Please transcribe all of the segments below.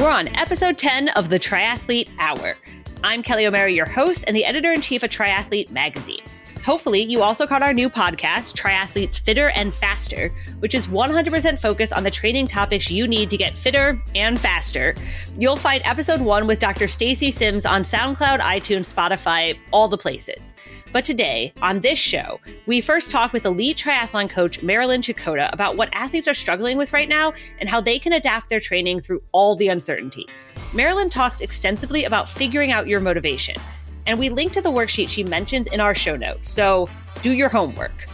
We're on episode 10 of the Triathlete Hour. I'm Kelly O'Mara, your host and the editor in chief of Triathlete Magazine. Hopefully, you also caught our new podcast, Triathletes Fitter and Faster, which is 100% focused on the training topics you need to get fitter and faster. You'll find episode one with Dr. Stacy Sims on SoundCloud, iTunes, Spotify, all the places. But today, on this show, we first talk with elite triathlon coach Marilyn Chychota about what athletes are struggling with right now and how they can adapt their training through all the uncertainty. Marilyn talks extensively about figuring out your motivation and we link to the worksheet she mentions in our show notes. So do your homework.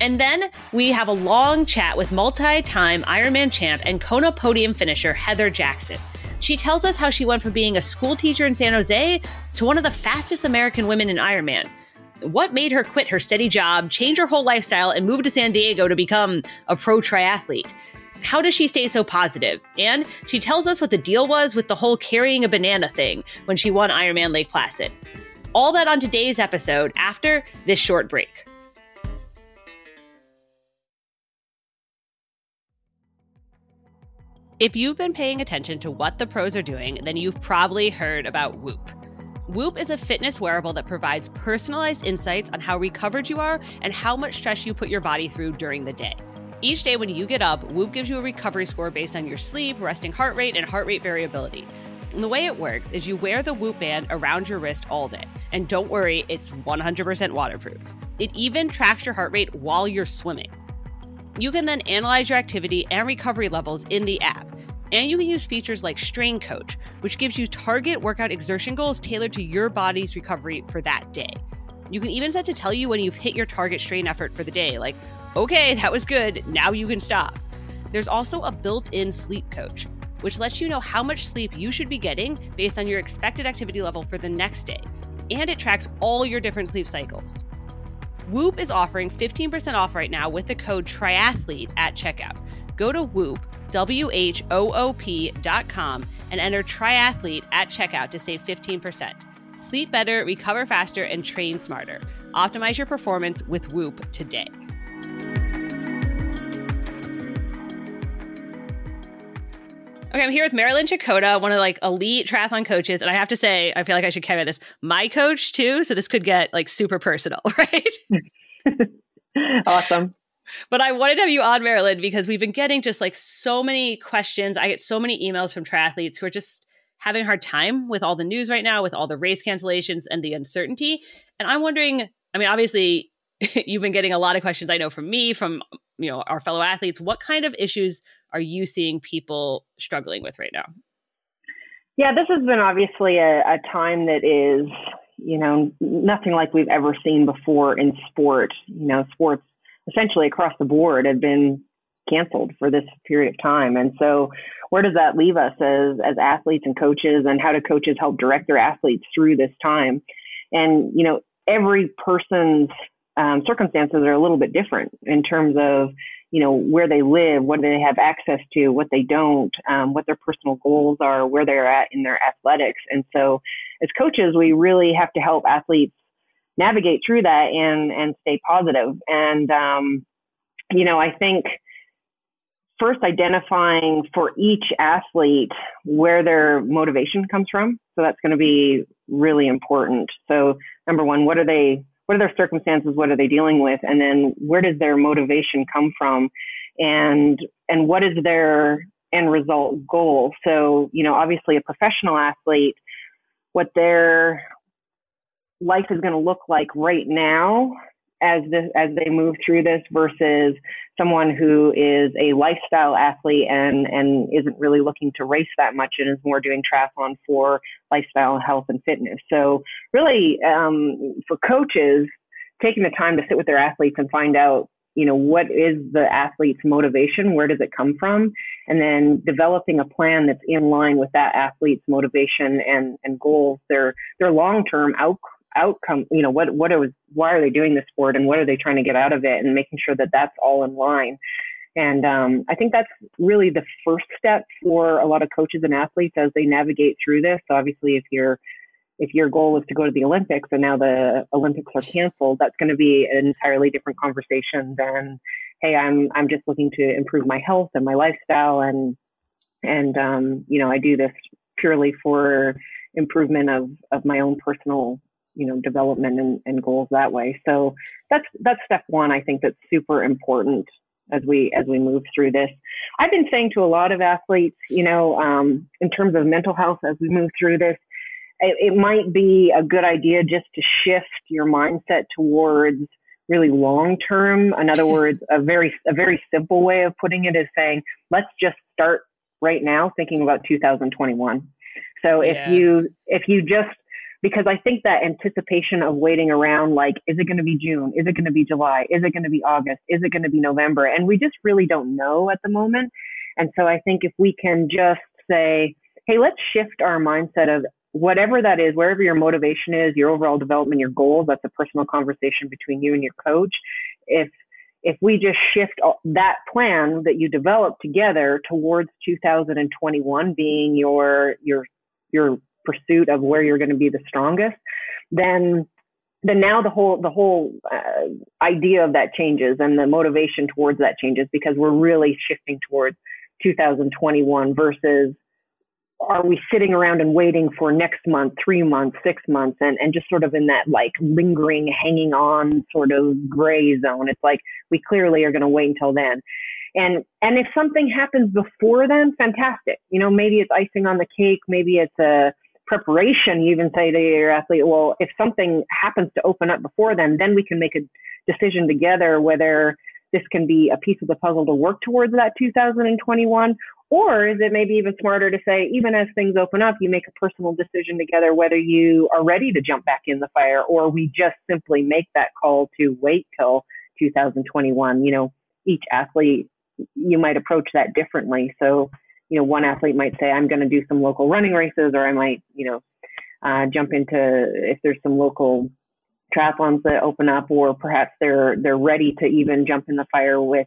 And then we have a long chat with multi time Ironman champ and Kona podium finisher Heather Jackson. She tells us how she went from being a school teacher in San Jose to one of the fastest American women in Ironman. What made her quit her steady job, change her whole lifestyle, and move to San Diego to become a pro triathlete? How does she stay so positive? And she tells us what the deal was with the whole carrying a banana thing when she won Ironman Lake Placid. All that on today's episode after this short break. If you've been paying attention to what the pros are doing, then you've probably heard about Whoop. Whoop is a fitness wearable that provides personalized insights on how recovered you are and how much stress you put your body through during the day. Each day when you get up, Whoop gives you a recovery score based on your sleep, resting heart rate, and heart rate variability. And the way it works is you wear the Whoop band around your wrist all day. And don't worry, it's 100% waterproof. It even tracks your heart rate while you're swimming. You can then analyze your activity and recovery levels in the app. And you can use features like Strain Coach, which gives you target workout exertion goals tailored to your body's recovery for that day. You can even set to tell you when you've hit your target strain effort for the day, like okay, that was good, now you can stop. There's also a built in sleep coach, which lets you know how much sleep you should be getting based on your expected activity level for the next day. And it tracks all your different sleep cycles. Whoop is offering 15% off right now with the code TRIATHLETE at checkout. Go to Whoop, W H O O P dot com, and enter triathlete at checkout to save 15%. Sleep better, recover faster, and train smarter. Optimize your performance with Whoop today. Okay, I'm here with Marilyn Chychota, one of like elite triathlon coaches, and I have to say, I feel like I should carry this. My coach too, so this could get like super personal, right? awesome. But I wanted to have you on, Marilyn, because we've been getting just like so many questions. I get so many emails from triathletes who are just having a hard time with all the news right now, with all the race cancellations and the uncertainty. And I'm wondering, I mean, obviously, you've been getting a lot of questions I know from me, from you know our fellow athletes. What kind of issues are you seeing people struggling with right now? Yeah, this has been obviously a, a time that is, you know, nothing like we've ever seen before in sport. You know, sports essentially across the board have been canceled for this period of time. And so where does that leave us as as athletes and coaches and how do coaches help direct their athletes through this time? And, you know, every person's um, circumstances are a little bit different in terms of you know where they live, what do they have access to, what they don't, um, what their personal goals are, where they're at in their athletics. And so, as coaches, we really have to help athletes navigate through that and and stay positive. And um, you know, I think first identifying for each athlete where their motivation comes from. So that's going to be really important. So number one, what are they what are their circumstances? What are they dealing with? And then where does their motivation come from? And and what is their end result goal? So you know obviously a professional athlete what their life is going to look like right now as this as they move through this versus someone who is a lifestyle athlete and and isn't really looking to race that much and is more doing triathlon for lifestyle health and fitness. So really um, for coaches taking the time to sit with their athletes and find out you know what is the athlete's motivation where does it come from and then developing a plan that's in line with that athlete's motivation and and goals their their long term out, outcome you know what what it was why are they doing this sport and what are they trying to get out of it and making sure that that's all in line and um, I think that's really the first step for a lot of coaches and athletes as they navigate through this. So obviously, if you're if your goal is to go to the Olympics and now the Olympics are canceled, that's going to be an entirely different conversation than, hey, I'm I'm just looking to improve my health and my lifestyle and and um, you know, I do this purely for improvement of of my own personal you know development and, and goals that way. So that's that's step one. I think that's super important as we as we move through this. I've been saying to a lot of athletes, you know, um, in terms of mental health as we move through this, it, it might be a good idea just to shift your mindset towards really long term. In other words, a very a very simple way of putting it is saying, let's just start right now thinking about 2021. So if yeah. you if you just because I think that anticipation of waiting around, like, is it going to be June? Is it going to be July? Is it going to be August? Is it going to be November? And we just really don't know at the moment. And so I think if we can just say, hey, let's shift our mindset of whatever that is, wherever your motivation is, your overall development, your goals, that's a personal conversation between you and your coach. If if we just shift that plan that you developed together towards 2021 being your your your pursuit of where you're going to be the strongest, then then now the whole the whole uh, idea of that changes and the motivation towards that changes because we're really shifting towards 2021 versus are we sitting around and waiting for next month, three months, six months, and, and just sort of in that like lingering, hanging on sort of gray zone? It's like we clearly are going to wait until then. And and if something happens before then, fantastic. You know, maybe it's icing on the cake, maybe it's a preparation, you even say to your athlete, well, if something happens to open up before then, then we can make a decision together whether this can be a piece of the puzzle to work towards that 2021 or is it maybe even smarter to say even as things open up you make a personal decision together whether you are ready to jump back in the fire or we just simply make that call to wait till 2021 you know each athlete you might approach that differently. So you know, one athlete might say, I'm going to do some local running races, or I might, you know, uh, jump into if there's some local triathlons that open up, or perhaps they're they're ready to even jump in the fire with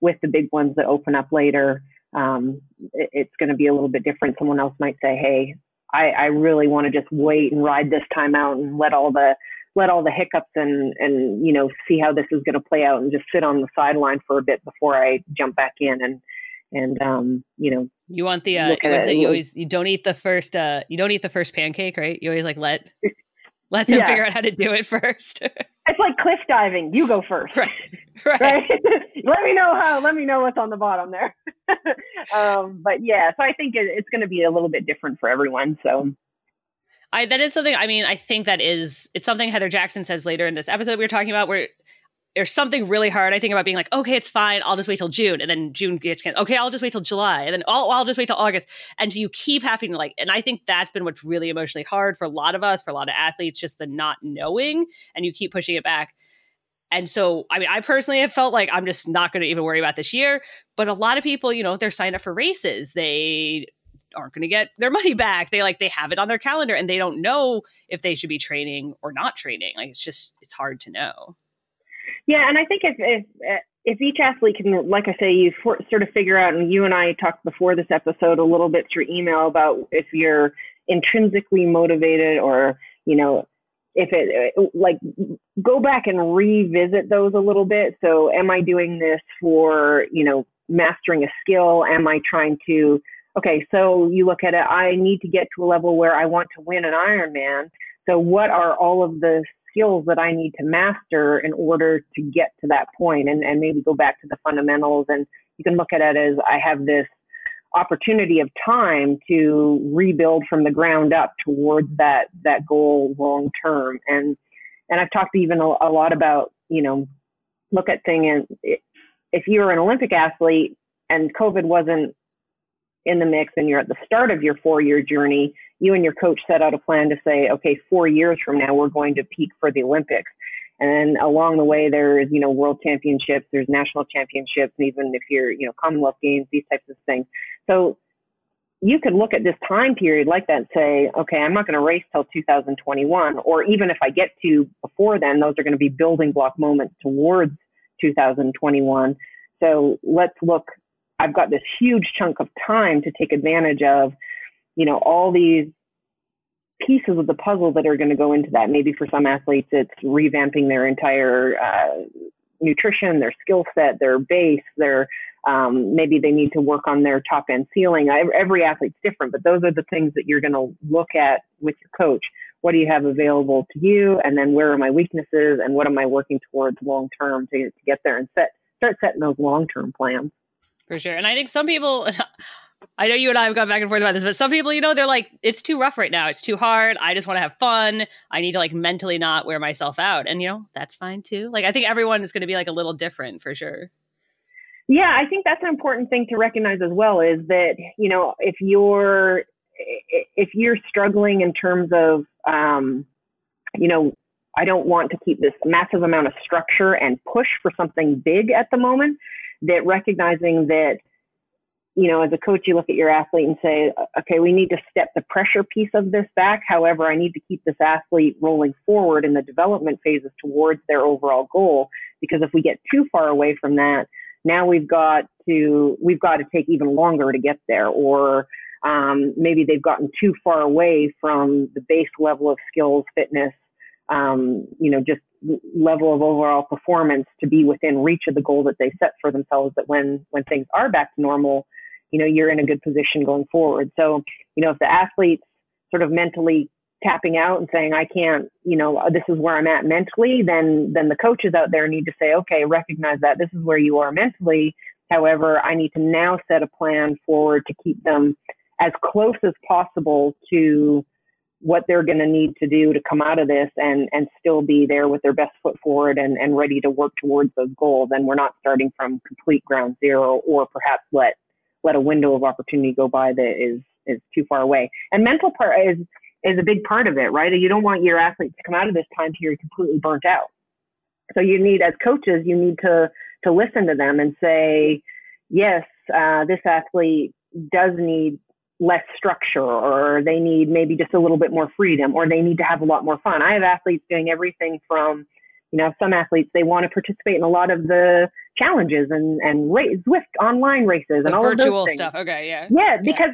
with the big ones that open up later. Um, it, it's going to be a little bit different. Someone else might say, Hey, I, I really want to just wait and ride this time out and let all the let all the hiccups and and you know see how this is going to play out and just sit on the sideline for a bit before I jump back in and and um, you know you want the uh, it, you always you don't eat the first uh you don't eat the first pancake right? You always like let let them yeah. figure out how to do it first. It's like cliff diving. You go first. Right. Right, right? let me know how let me know what's on the bottom there. Um but yeah so i think it, it's going to be a little bit different for everyone so. I that is something I mean I think that is it's something Heather Jackson says later in this episode we were talking about where there's something really hard. I think about being like, okay, it's fine. I'll just wait till June, and then June gets canceled. Okay, I'll just wait till July, and then I'll, I'll just wait till August. And you keep having to like, and I think that's been what's really emotionally hard for a lot of us, for a lot of athletes, just the not knowing, and you keep pushing it back. And so, I mean, I personally have felt like I'm just not going to even worry about this year. But a lot of people, you know, they're signed up for races. They aren't going to get their money back. They like they have it on their calendar, and they don't know if they should be training or not training. Like it's just it's hard to know. Yeah, and I think if if if each athlete can, like I say, you for, sort of figure out, and you and I talked before this episode a little bit through email about if you're intrinsically motivated or you know if it like go back and revisit those a little bit. So, am I doing this for you know mastering a skill? Am I trying to okay, so you look at it, I need to get to a level where I want to win an Ironman. So, what are all of the skills that I need to master in order to get to that point and, and maybe go back to the fundamentals. And you can look at it as I have this opportunity of time to rebuild from the ground up towards that, that goal long term. And, and I've talked even a, a lot about, you know, look at thing and if you're an Olympic athlete and COVID wasn't in the mix and you're at the start of your four year journey, you and your coach set out a plan to say, okay, four years from now, we're going to peak for the Olympics. And then along the way, there's, you know, world championships, there's national championships, and even if you're, you know, Commonwealth Games, these types of things. So you could look at this time period like that and say, okay, I'm not going to race till 2021. Or even if I get to before then, those are going to be building block moments towards 2021. So let's look I've got this huge chunk of time to take advantage of, you know, all these pieces of the puzzle that are going to go into that. Maybe for some athletes, it's revamping their entire uh, nutrition, their skill set, their base, their um, maybe they need to work on their top end ceiling. Every athlete's different, but those are the things that you're going to look at with your coach. What do you have available to you? And then where are my weaknesses and what am I working towards long term to, to get there and set, start setting those long term plans. For sure. And I think some people, I know you and I have gone back and forth about this, but some people, you know, they're like, it's too rough right now. It's too hard. I just want to have fun. I need to like mentally not wear myself out. And, you know, that's fine too. Like, I think everyone is going to be like a little different for sure. Yeah, I think that's an important thing to recognize as well is that, you know, if you're if you're struggling in terms of um, you know, I don't want to keep this massive amount of structure and push for something big at the moment, that recognizing that you know, as a coach, you look at your athlete and say, okay, we need to step the pressure piece of this back. However, I need to keep this athlete rolling forward in the development phases towards their overall goal. Because if we get too far away from that, now we've got to we've got to take even longer to get there or um, maybe they've gotten too far away from the base level of skills fitness um, you know just level of overall performance to be within reach of the goal that they set for themselves that when when things are back to normal you know you're in a good position going forward so you know if the athlete's sort of mentally tapping out and saying I can't, you know, uh, this is where I'm at mentally, then then the coaches out there need to say, okay, recognize that this is where you are mentally. However, I need to now set a plan forward to keep them as close as possible to what they're going to need to do to come out of this and and still be there with their best foot forward and and ready to work towards those goals and we're not starting from complete ground zero or perhaps let let a window of opportunity go by that is is too far away and mental part is is a big part of it, right? You don't want your athletes to come out of this time period completely burnt out. So you need, as coaches, you need to to listen to them and say, yes, uh, this athlete does need less structure, or they need maybe just a little bit more freedom, or they need to have a lot more fun. I have athletes doing everything from, you know, some athletes they want to participate in a lot of the challenges and and race, Zwift online races and the all virtual of those stuff. Okay, yeah, yeah, because.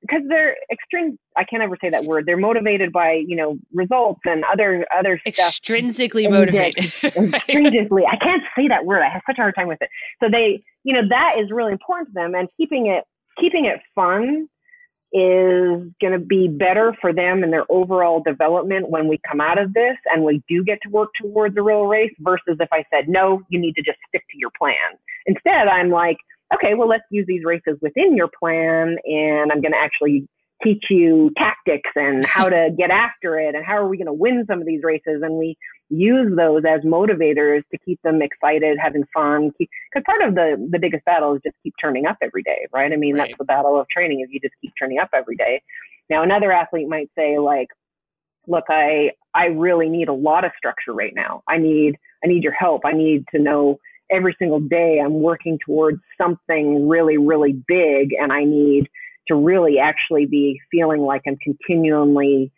Because they're extreme i can't ever say that word they're motivated by you know results and other other stuff extrinsically motivated extrinsically i can't say that word i have such a hard time with it so they you know that is really important to them and keeping it keeping it fun is going to be better for them and their overall development when we come out of this and we do get to work towards a real race versus if i said no you need to just stick to your plan. Instead i'm like okay, well, let's use these races within your plan, and I'm going to actually teach you tactics and how to get after it and how are we going to win some of these races. And we use those as motivators to keep them excited having fun because part of the the biggest battle is just keep turning up every day right? I mean right. that's the battle of training is you just keep turning up every day. Now another athlete might say like look i i really need a lot of structure right now. I need i need your help. I need to know every single day I'm working towards something really, really big and I need to really actually be feeling like I'm continually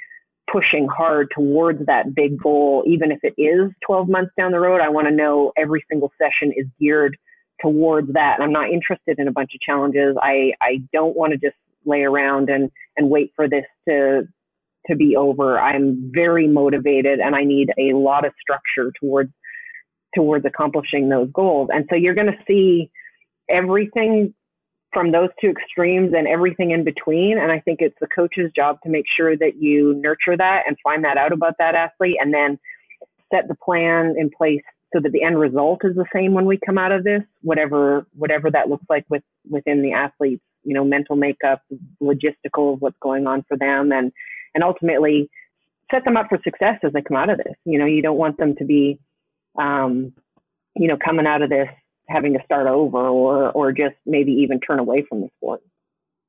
pushing hard towards that big goal, even if it is 12 months down the road. I want to know every single session is geared towards that. And I'm not interested in a bunch of challenges. I, I don't want to just lay around and, and wait for this to to be over. I'm very motivated and I need a lot of structure towards towards accomplishing those goals. And so you're going to see everything from those two extremes and everything in between. And I think it's the coach's job to make sure that you nurture that and find that out about that athlete and then set the plan in place so that the end result is the same when we come out of this, whatever whatever that looks like with within the athlete's, you know, mental makeup, logistical of what's going on for them and and ultimately set them up for success as they come out of this. You know, you don't want them to be um, you know, coming out of this having to start over or or just maybe even turn away from the sport.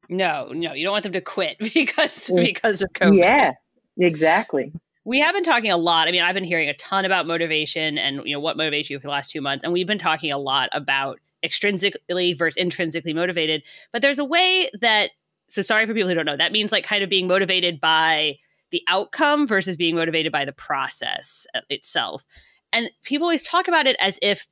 No, no, you don't want them to quit because mm. because of COVID. Yeah, exactly. We have been talking a lot. I mean, I've been hearing a ton about motivation and you know what motivates you for the last two months, and we've been talking a lot about extrinsically versus intrinsically motivated. But there's a way that so sorry for people who don't know. That means like kind of being motivated by the outcome versus being motivated by the process uh, itself. And people always talk about it as if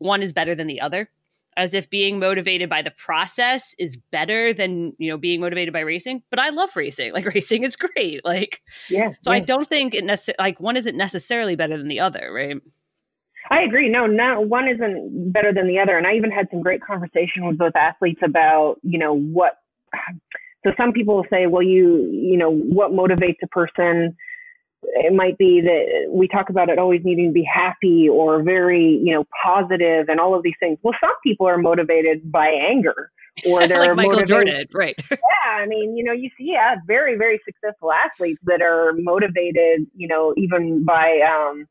one is better than the other, as if being motivated by the process is better than, you know, being motivated by racing. But I love racing. Like racing is great. Like, yeah. So yeah. I don't think it necessarily, like one isn't necessarily better than the other, right? I agree. No, no, one isn't better than the other. And I even had some great conversation with both athletes about, you know, what. So some people will say, well, you, you know, what motivates a person? It might be that we talk about it always needing to be happy or very, you know, positive and all of these things. Well, some people are motivated by anger or they're like Michael motivated. Jordan, right? yeah, I mean, you know, you see, yeah, very, very successful athletes that are motivated, you know, even by um,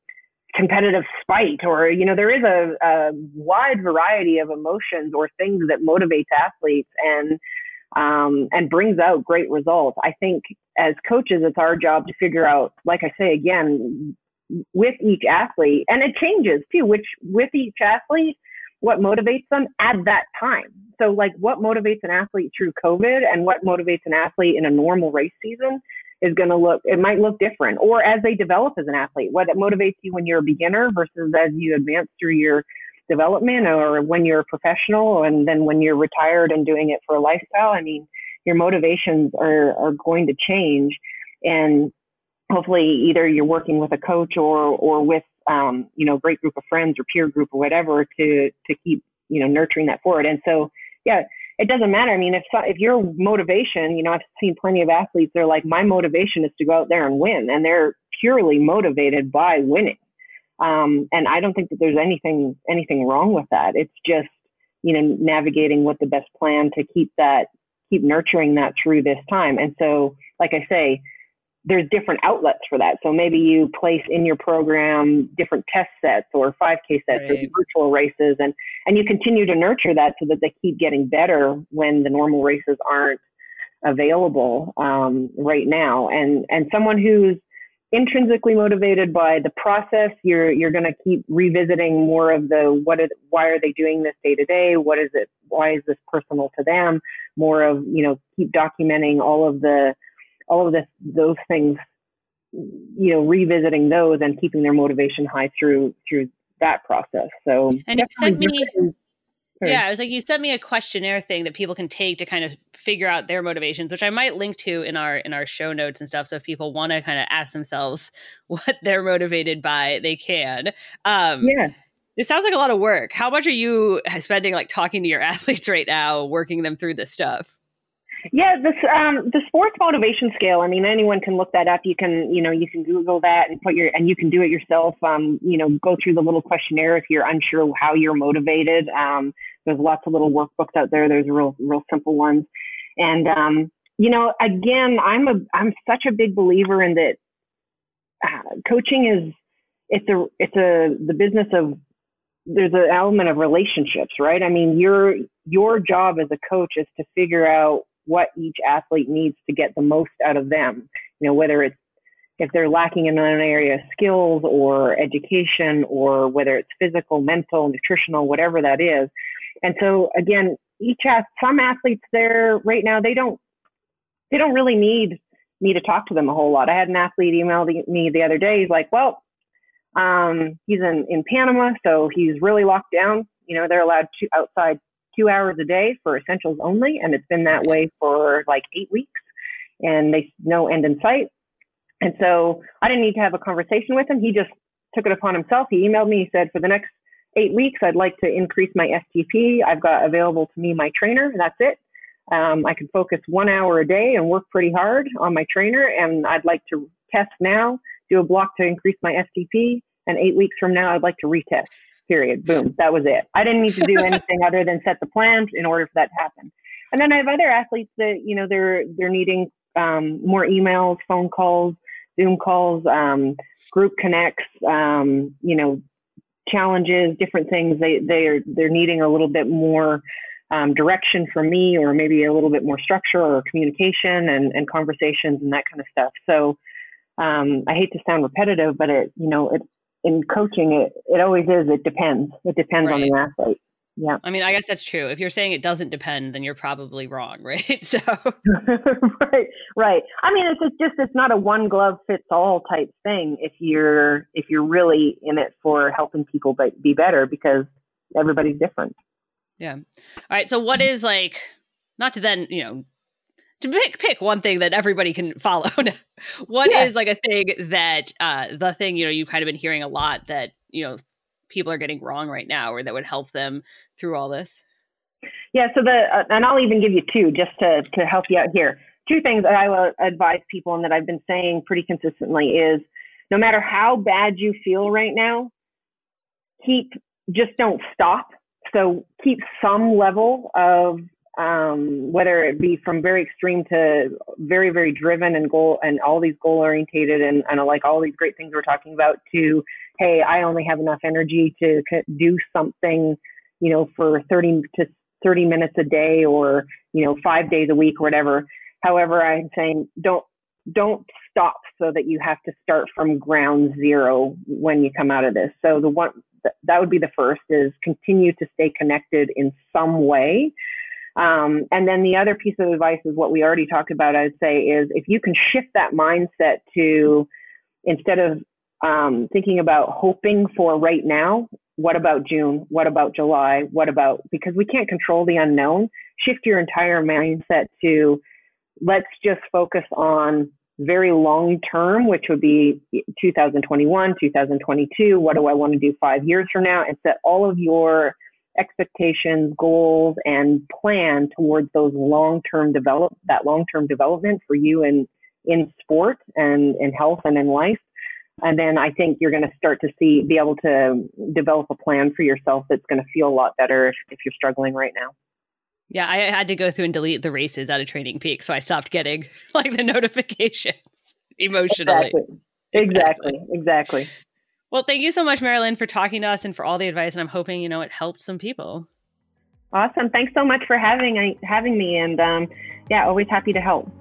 competitive spite, or you know, there is a, a wide variety of emotions or things that motivates athletes and um, and brings out great results. I think as coaches, it's our job to figure out, like I say again, with each athlete, and it changes too. Which with each athlete what motivates them at that time. So, like, what motivates an athlete through COVID and what motivates an athlete in a normal race season is going to look, it might look different. Or as they develop as an athlete, what motivates you when you're a beginner versus as you advance through your development or when you're a professional and then when you're retired and doing it for a lifestyle. I mean, your motivations are, are going to change. And hopefully either you're working with a coach or, or with um, you know, great group of friends or peer group or whatever to to keep you know nurturing that forward. And so, yeah, it doesn't matter. I mean, if if your motivation, you know, I've seen plenty of athletes. They're like, my motivation is to go out there and win, and they're purely motivated by winning. Um, and I don't think that there's anything anything wrong with that. It's just you know navigating what the best plan to keep that keep nurturing that through this time. And so, like I say, there's different outlets for that. So maybe you place in your program different test sets or 5K sets right. or virtual races, and and you continue to nurture that so that they keep getting better when the normal races aren't available um, right now. And and someone who's intrinsically motivated by the process, you're you're going to keep revisiting more of the what is why are they doing this day to day? What is it? Why is this personal to them? More of you know keep documenting all of the all of this, those things, you know, revisiting those and keeping their motivation high through through that process. So and you sent me. Yeah, it was like, you sent me a questionnaire thing that people can take to kind of figure out their motivations, which I might link to in our in our show notes and stuff. So if people want to kind of ask themselves what they're motivated by, they can. Um, yeah. It sounds like a lot of work. How much are you spending like talking to your athletes right now, working them through this stuff? Yeah, this um, the sports motivation scale. I mean, anyone can look that up. You can, you know, you can Google that and put your, and you can do it yourself. Um, you know, go through the little questionnaire if you're unsure how you're motivated. Um, there's lots of little workbooks out there. There's real, real simple ones, and um, you know, again, I'm a, I'm such a big believer in that. Uh, coaching is, it's a, it's a, the business of there's an element of relationships, right? I mean, your your job as a coach is to figure out what each athlete needs to get the most out of them. You know, whether it's if they're lacking in an area of skills or education or whether it's physical, mental, nutritional, whatever that is. And so again, each has some athletes there right now, they don't they don't really need me to talk to them a whole lot. I had an athlete email me the other day. He's like, well, um, he's in, in Panama, so he's really locked down. You know, they're allowed to outside two hours a day for essentials only, and it's been that way for like eight weeks, and they no end in sight. And so I didn't need to have a conversation with him. He just took it upon himself. He emailed me. He said, for the next eight weeks, I'd like to increase my FTP. I've got available to me my trainer, that's it. Um, I can focus one hour a day and work pretty hard on my trainer, and I'd like to test now, do a block to increase my FTP, and eight weeks from now, I'd like to retest period. Boom. That was it. I didn't need to do anything other than set the plans in order for that to happen. And then I have other athletes that, you know, they're, they're needing um, more emails, phone calls, Zoom calls, um, group connects, um, you know, challenges, different things. They, they're, they're needing a little bit more um, direction from me or maybe a little bit more structure or communication and, and conversations and that kind of stuff. So, um, I hate to sound repetitive, but it, you know, it, in coaching, it, it always is. It depends. It depends right. on the athlete. Yeah. I mean, I guess that's true. If you're saying it doesn't depend, then you're probably wrong, right? So Right, right. I mean, it's just it's not a one glove fits all type thing if you're if you're really in it for helping people be better because everybody's different. Yeah. All right, so what is like not to then, you know, to pick pick one thing that everybody can follow. What yeah. is like a thing that uh the thing you know you've kind of been hearing a lot that you know people are getting wrong right now or that would help them through all this? Yeah, so the uh, and I'll even give you two just to to help you out here. Two things that I will advise people and that I've been saying pretty consistently is no matter how bad you feel right now, keep just don't stop. So keep some level of um, whether it be from very extreme to very very driven and goal and all these goal orientated and, and like all these great things we're talking about to hey I only have enough energy to do something you know for 30 to 30 minutes a day or you know five days a week or whatever. However i'm saying don't don't stop so that you have to start from ground zero when you come out of this. So the one that would be the first is continue to stay connected in some way. Um, and then the other piece of advice is what we already talked about i'd say is if you can shift that mindset to instead of um, thinking about hoping for right now what about June? What about July? What about, because we can't control the unknown, shift your entire mindset to let's just focus on very long term, which would be 2021, 2022. What do I want to do five years from now? And set all of your expectations, goals, and plan towards those long term develop that long term development for you in in sport and in health and in life and then I think you're going to start to see, be able to develop a plan for yourself that's going to feel a lot better if, if you're struggling right now. Yeah, I had to go through and delete the races out of Training Peak, so I stopped getting like the notifications emotionally. Exactly. Exactly. exactly. Well, thank you so much, Marilyn, for talking to us and for all the advice. And I'm hoping you know it helped some people. Awesome. Thanks so much for having having me. And um, yeah, always happy to help.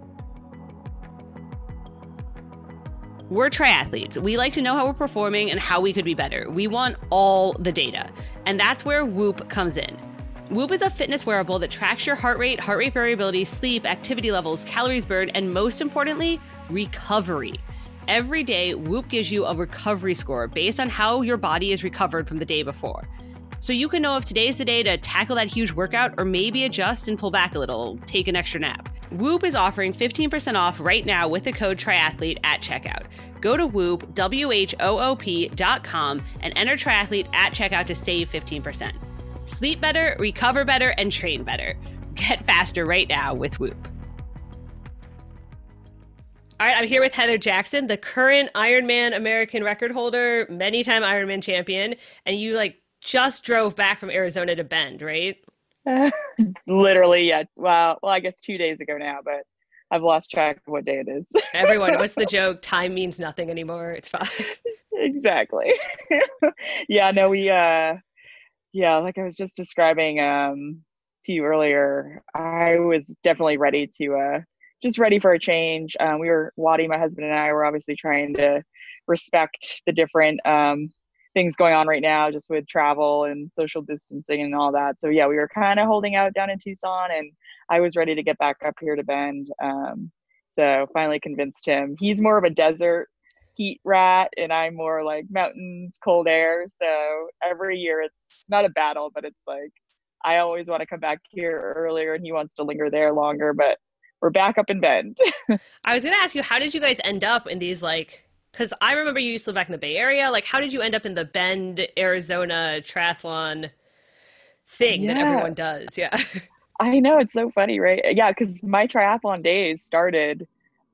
We're triathletes. We like to know how we're performing and how we could be better. We want all the data. And that's where Whoop comes in. Whoop is a fitness wearable that tracks your heart rate, heart rate variability, sleep, activity levels, calories burned, and most importantly, recovery. Every day, Whoop gives you a recovery score based on how your body is recovered from the day before. So you can know if today's the day to tackle that huge workout or maybe adjust and pull back a little, take an extra nap. Whoop is offering 15% off right now with the code triathlete at checkout. Go to Whoop, W-H-O-O-P dot com and enter triathlete at checkout to save 15%. Sleep better, recover better, and train better. Get faster right now with Whoop. All right, I'm here with Heather Jackson, the current Ironman American record holder, many time Ironman champion, and you like just drove back from Arizona to Bend, right? Literally, yeah. Well, well, I guess two days ago now, but I've lost track of what day it is. Everyone, what's the joke? Time means nothing anymore. It's fine. exactly. yeah, no, we uh yeah, like I was just describing um to you earlier, I was definitely ready to uh just ready for a change. Um, we were Wadi, my husband and I were obviously trying to respect the different um things going on right now just with travel and social distancing and all that. So yeah, we were kind of holding out down in Tucson and I was ready to get back up here to Bend. Um, so finally convinced him. He's more of a desert heat rat and I'm more like mountains, cold air. So every year it's not a battle, but it's like I always want to come back here earlier and he wants to linger there longer, but we're back up in Bend. I was going to ask you, how did you guys end up in these like because I remember you used to live back in the Bay Area. Like, how did you end up in the Bend, Arizona triathlon thing yeah. that everyone does? Yeah. I know it's so funny, right? Yeah, because my triathlon days started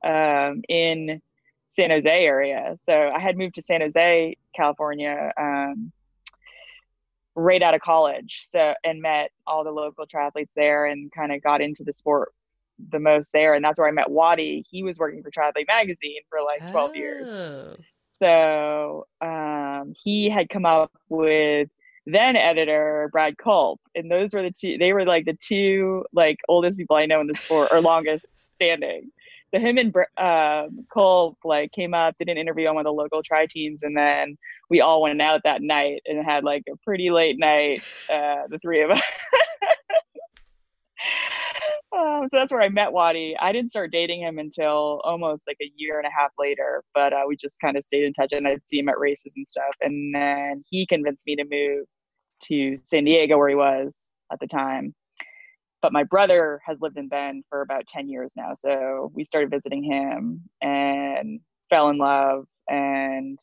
um, in San Jose area. So I had moved to San Jose, California, um, right out of college. So and met all the local triathletes there, and kind of got into the sport the most there. And that's where I met Wadi. He was working for Triathlete Magazine for like 12 oh. years. So um, he had come up with then editor Brad Culp, and those were the two. They were like the two like oldest people I know in the sport or longest standing. So him and um, Culp like came up, did an interview on one of the local tri teams, and then we all went out that night and had like a pretty late night. Uh, the three of us. Um, so that's where I met Wadi. I didn't start dating him until almost like a year and a half later, but uh, we just kind of stayed in touch and I'd see him at races and stuff. And then he convinced me to move to San Diego where he was at the time. But my brother has lived in Bend for about 10 years now. So we started visiting him and fell in love and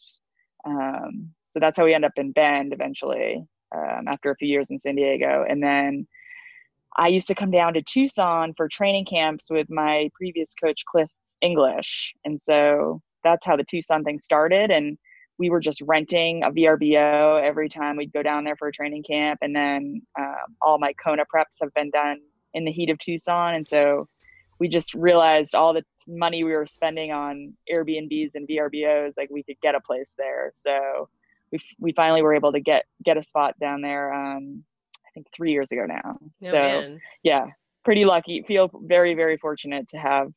um, so that's how we end up in Bend eventually um, after a few years in San Diego. And then I used to come down to Tucson for training camps with my previous coach, Cliff English. And so that's how the Tucson thing started. And we were just renting a VRBO every time we'd go down there for a training camp. And then um, all my Kona preps have been done in the heat of Tucson. And so we just realized all the money we were spending on Airbnbs and VRBOs, like we could get a place there. So we, we finally were able to get, get a spot down there. Um, I think three years ago now. Oh, so man. yeah, pretty lucky. Feel very, very fortunate to have,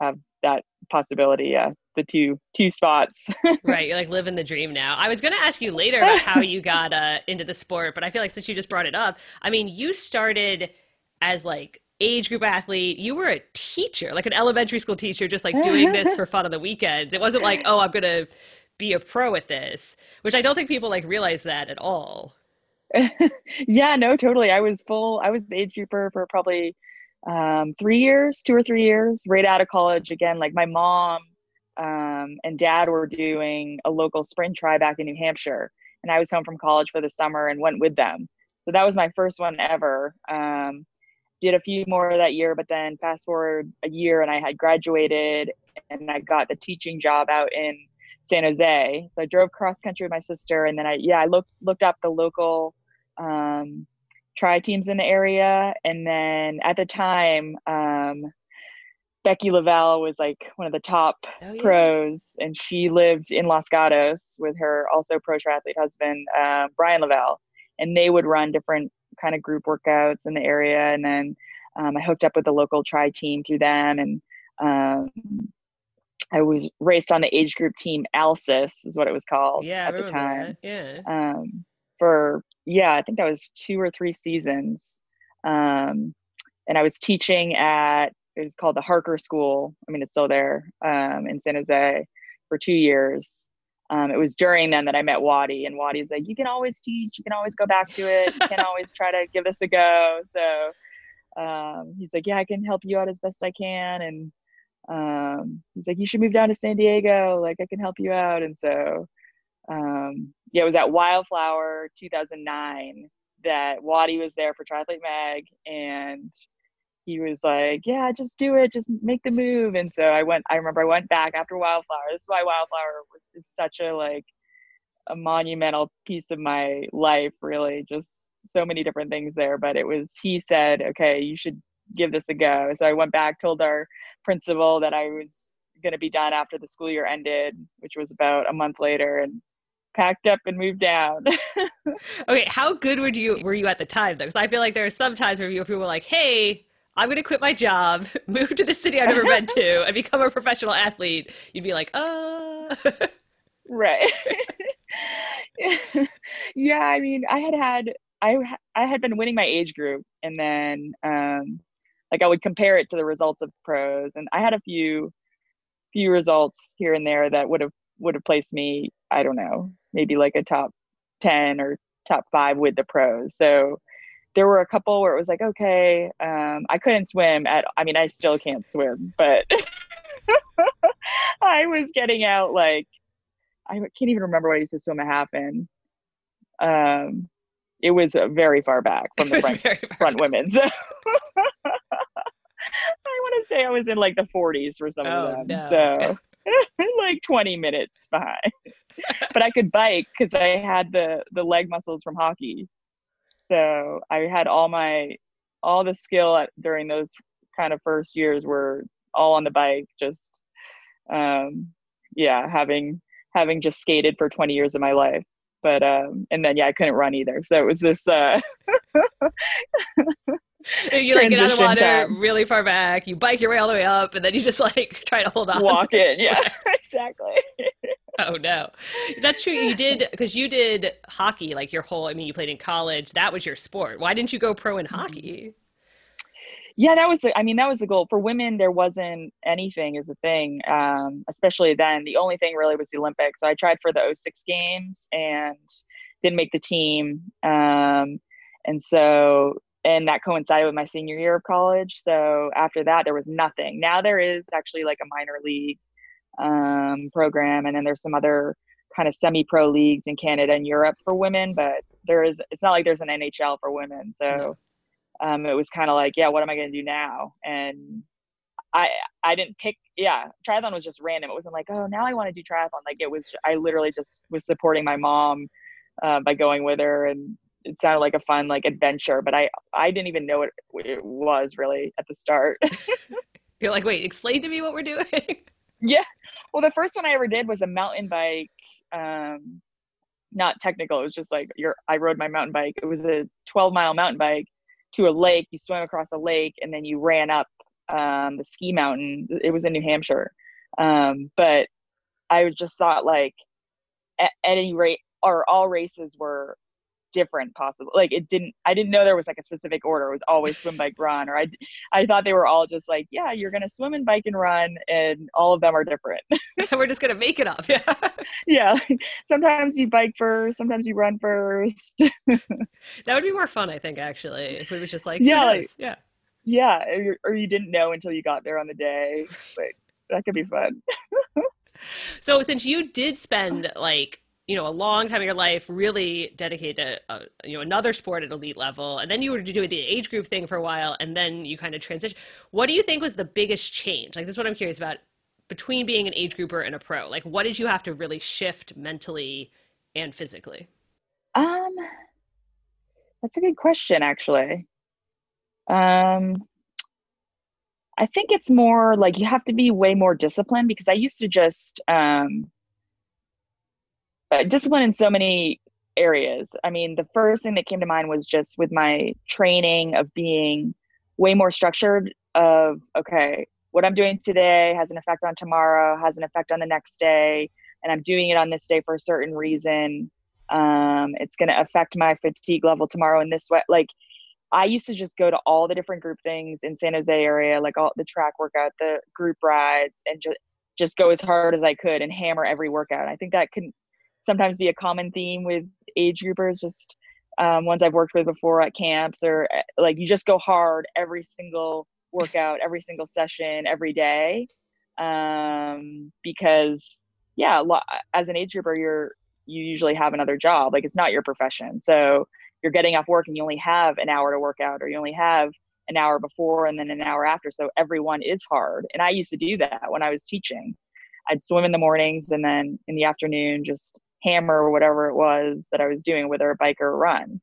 have that possibility. Yeah the two two spots. right, you're like living the dream now. I was going to ask you later about how you got uh, into the sport, but I feel like since you just brought it up, I mean, you started as like age group athlete. You were a teacher, like an elementary school teacher, just like doing this for fun on the weekends. It wasn't like, oh, I'm going to be a pro at this, which I don't think people like realize that at all. yeah, no, totally. I was full. I was age grouper for probably um, three years, two or three years, right out of college. Again, like my mom um, and dad were doing a local sprint tri back in New Hampshire. And I was home from college for the summer and went with them. So that was my first one ever. Um, did a few more that year, but then fast forward a year and I had graduated and I got the teaching job out in San Jose. So I drove cross country with my sister and then I, yeah, I looked, looked up the local um, tri teams in the area. And then at the time, um, Becky Lavelle was like one of the top oh, yeah. pros, and she lived in Los Gatos with her also pro triathlete husband, uh, Brian Lavelle, and they would run different kind of group workouts in the area. And then um, I hooked up with the local tri team through them, and um, I was raced on the age group team Alcis is what it was called yeah, at the time. That. Yeah. Um, for yeah, I think that was two or three seasons. Um, and I was teaching at it was called the Harker School. I mean, it's still there um, in San Jose for two years. Um, it was during then that I met Waddy, and Waddy's like, "You can always teach. You can always go back to it. You can always try to give this a go." So um, he's like, "Yeah, I can help you out as best I can." And um, he's like, "You should move down to San Diego. Like, I can help you out." And so, um, yeah, it was at Wildflower 2009 that Waddy was there for Triathlete Mag, and he was like, "Yeah, just do it, just make the move." And so I went. I remember I went back after Wildflower. This is why Wildflower was is such a like a monumental piece of my life. Really, just so many different things there. But it was he said, "Okay, you should give this a go." So I went back, told our principal that I was going to be done after the school year ended, which was about a month later, and packed up and moved down. okay, how good were you were you at the time though? Because I feel like there are some times where people were like, "Hey, I'm going to quit my job, move to the city I've never been to, and become a professional athlete, you'd be like, uh. right. yeah, I mean, I had had I I had been winning my age group, and then um, like I would compare it to the results of pros, and I had a few few results here and there that would have would have placed me, I don't know, maybe like a top ten or top five with the pros. So there were a couple where it was like, okay, um, I couldn't swim at, I mean, I still can't swim, but I was getting out like, I can't even remember what I used to swim a half in. Um, it was uh, very far back from the front, front women's. I want to say I was in like the 40s for some oh, of them. No. So like 20 minutes behind. but I could bike because I had the the leg muscles from hockey. So i had all my all the skill at, during those kind of first years were all on the bike just um yeah having having just skated for 20 years of my life. But um and then yeah i couldn't run either. So it was this uh you like get out of the water time. really far back you bike your way all the way up and then you just like try to hold on. Walk in, yeah exactly. Oh no. That's true you did because you did hockey like your whole i mean you played in college that was your sport. Why didn't you go pro in mm-hmm. hockey? Yeah that was i mean that was the goal. For women there wasn't anything as a thing um, especially then. The only thing really was the olympics. So i tried for the 06 games and didn't make the team um, and so and that coincided with my senior year of college so after that there was nothing now there is actually like a minor league um, program, and then there's some other kind of semi-pro leagues in Canada and Europe for women, but there is it's not like there's an NHL for women. So um, it was kind of like, yeah, what am I going to do now? And I I didn't pick. Yeah, triathlon was just random. It wasn't like, oh, now I want to do triathlon. Like it was. I literally just was supporting my mom uh, by going with her, and it sounded like a fun like adventure. But I I didn't even know what it was really at the start. You're like, wait, explain to me what we're doing. yeah. Well, the first one I ever did was a mountain bike. Um, not technical. It was just like your. I rode my mountain bike. It was a 12 mile mountain bike to a lake. You swim across a lake, and then you ran up um, the ski mountain. It was in New Hampshire. Um, but I just thought like at, at any rate, or all races were different possible like it didn't i didn't know there was like a specific order. It was always swim bike run or i i thought they were all just like yeah you're gonna swim and bike and run and all of them are different. We're just gonna make it up. Yeah. Yeah. Sometimes you bike first sometimes you run first. That would be more fun i think actually if it was just like yeah like, yeah. yeah or, or you didn't know until you got there on the day but that could be fun. So since you did spend like you know a long time of your life really dedicated to uh, you know another sport at elite level and then you were doing the age group thing for a while and then you kind of transition. What do you think was the biggest change? Like this is what i'm curious about between being an age grouper and a pro. Like what did you have to really shift mentally and physically? Um that's a good question actually. Um i think it's more like you have to be way more disciplined because i used to just um discipline in so many areas. I mean, the first thing that came to mind was just with my training of being way more structured of okay, what I'm doing today has an effect on tomorrow, has an effect on the next day, and I'm doing it on this day for a certain reason. Um, it's going to affect my fatigue level tomorrow in this way. Like, I used to just go to all the different group things in San Jose area, like all the track workout, the group rides, and just just go as hard as I could and hammer every workout. I think that can sometimes be a common theme with age groupers just um, ones i've worked with before at camps or eh, like you just go hard every single workout every single session every day. Um, because yeah as an age grouper you're you usually have another job like it's not your profession. So you're getting off work and you only have an hour to work out or you only have an hour before and then an hour after. So everyone is hard. And i used to do that when i was teaching. I'd swim in the mornings and then in the afternoon just hammer or whatever it was that I was doing, whether a bike or a run.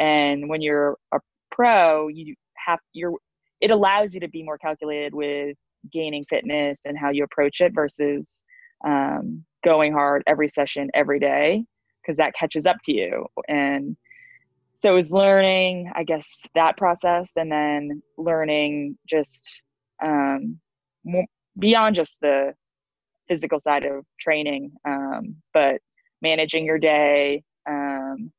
And when you're a pro, you have you're it allows you to be more calculated with gaining fitness and how you approach it versus um, going hard every session every day because that catches up to you and so it was learning i guess that process and then learning just um, beyond just the physical side of training um, but managing your day, um,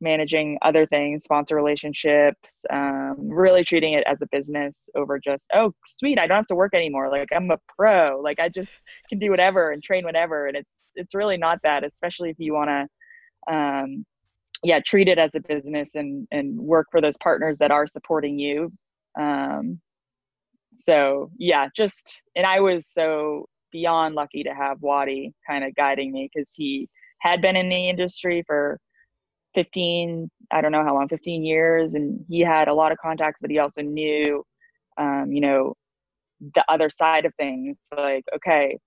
managing other things, sponsor relationships, um, really treating it as a business over just, oh, sweet, I don't have to work anymore. Like I'm a pro. Like I just can do whatever and train whatever. And it's it's really not that, especially if you want to, um, yeah, treat it as a business and and work for those partners that are supporting you. Um, so yeah, just and I was so beyond lucky to have Wattie kind of guiding me because he had been in the industry for 15 i don't know how long 15 years and he had a lot of contacts but he also knew um, you know the other side of things like okay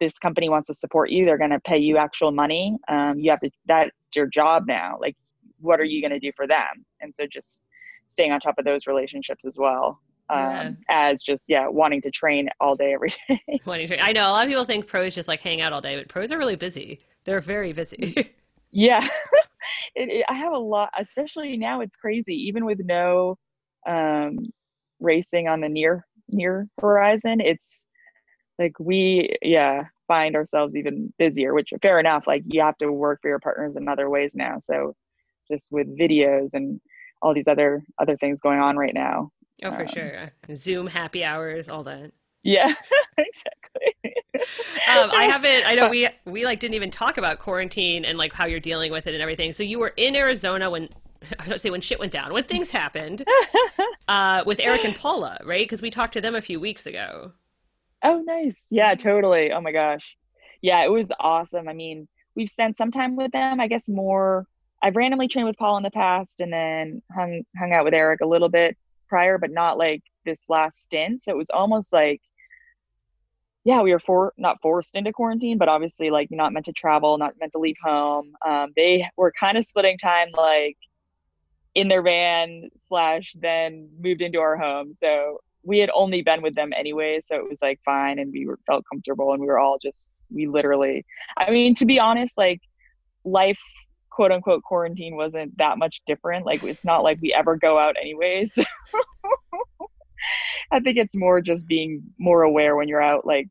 this company wants to support you they're going to pay you actual money um, you have to that's your job now like what are you going to do for them and so just staying on top of those relationships as well um, yeah. as just yeah wanting to train all day every day wanting to train. i know a lot of people think pros just like hang out all day but pros are really busy they're very busy. yeah. it, it, I have a lot, especially now it's crazy, even with no um, racing on the near near horizon. It's like we, yeah, find ourselves even busier, which fair enough. Like you have to work for your partners in other ways now. So just with videos and all these other other things going on right now. Oh, for um, sure. Zoom happy hours, all that. Yeah, exactly. um, I haven't. I know we we like didn't even talk about quarantine and like how you're dealing with it and everything. So you were in Arizona when I don't say when shit went down, when things happened, uh, with Eric and Paula, right? Because we talked to them a few weeks ago. Oh, nice. Yeah, totally. Oh my gosh. Yeah, it was awesome. I mean, we've spent some time with them. I guess more. I've randomly trained with Paul in the past, and then hung hung out with Eric a little bit prior, but not like this last stint. So it was almost like, yeah, we were for not forced into quarantine, but obviously like not meant to travel, not meant to leave home. Um, they were kind of splitting time like in their van slash then moved into our home. So we had only been with them anyway, so it was like fine, and we were felt comfortable, and we were all just we literally. I mean, to be honest, like life quote unquote quarantine wasn't that much different. Like it's not like we ever go out anyways. I think it's more just being more aware when you're out like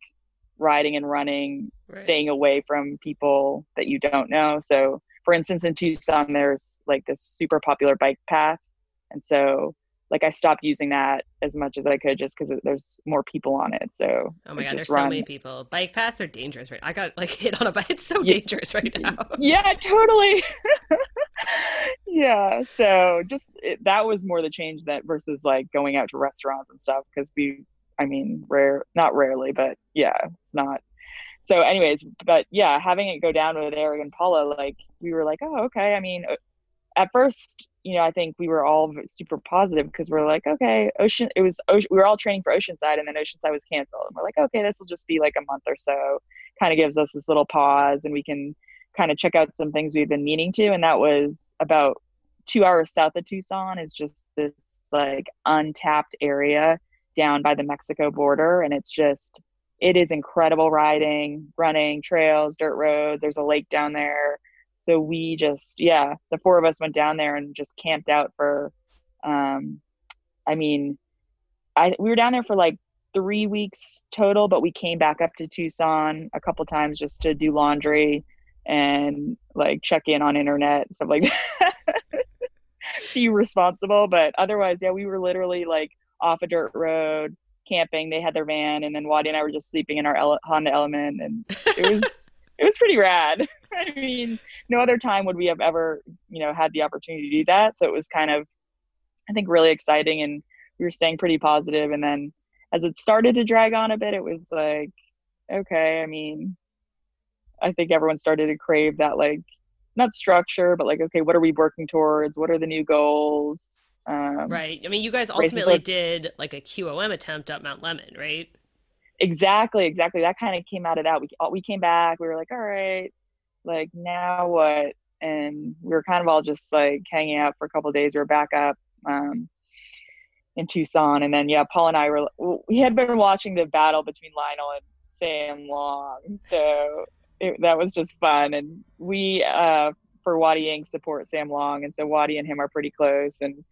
riding and running, right. staying away from people that you don't know. So for instance in Tucson there's like this super popular bike path. And so like I stopped using that as much as I could just because there's more people on it. So oh my god, there's run. so many people. Bike paths are dangerous, right? I got like hit on a bike. It's so yeah. dangerous right now. yeah, totally. yeah. So just it, that was more the change that versus like going out to restaurants and stuff because we, I mean, rare, not rarely, but yeah, it's not. So, anyways, but yeah, having it go down with Eric and Paula, like we were like, oh, okay. I mean, at first you know, I think we were all super positive because we're like, okay, Ocean, it was, ocean, we were all training for Oceanside and then Oceanside was canceled. And we're like, okay, this will just be like a month or so, kind of gives us this little pause and we can kind of check out some things we've been meaning to. And that was about two hours south of Tucson is just this like untapped area down by the Mexico border. And it's just, it is incredible riding, running, trails, dirt roads. There's a lake down there so we just yeah the four of us went down there and just camped out for um i mean i we were down there for like three weeks total but we came back up to tucson a couple times just to do laundry and like check in on internet and stuff like that be responsible but otherwise yeah we were literally like off a dirt road camping they had their van and then Wattie and i were just sleeping in our Ele- honda element and it was it was pretty rad I mean, no other time would we have ever, you know, had the opportunity to do that. So it was kind of, I think, really exciting, and we were staying pretty positive. And then as it started to drag on a bit, it was like, okay, I mean, I think everyone started to crave that, like, not structure, but like, okay, what are we working towards? What are the new goals? Um, right. I mean, you guys ultimately like, did like a QOM attempt up Mount Lemmon, right? Exactly, exactly. That kind of came out of that. We we came back. We were like, all right, like now what and we were kind of all just like hanging out for a couple days we were back up um, in tucson and then yeah paul and i were we had been watching the battle between lionel and sam long so it, that was just fun and we uh, for Wattie Ink. support sam long and so Wattie and him are pretty close and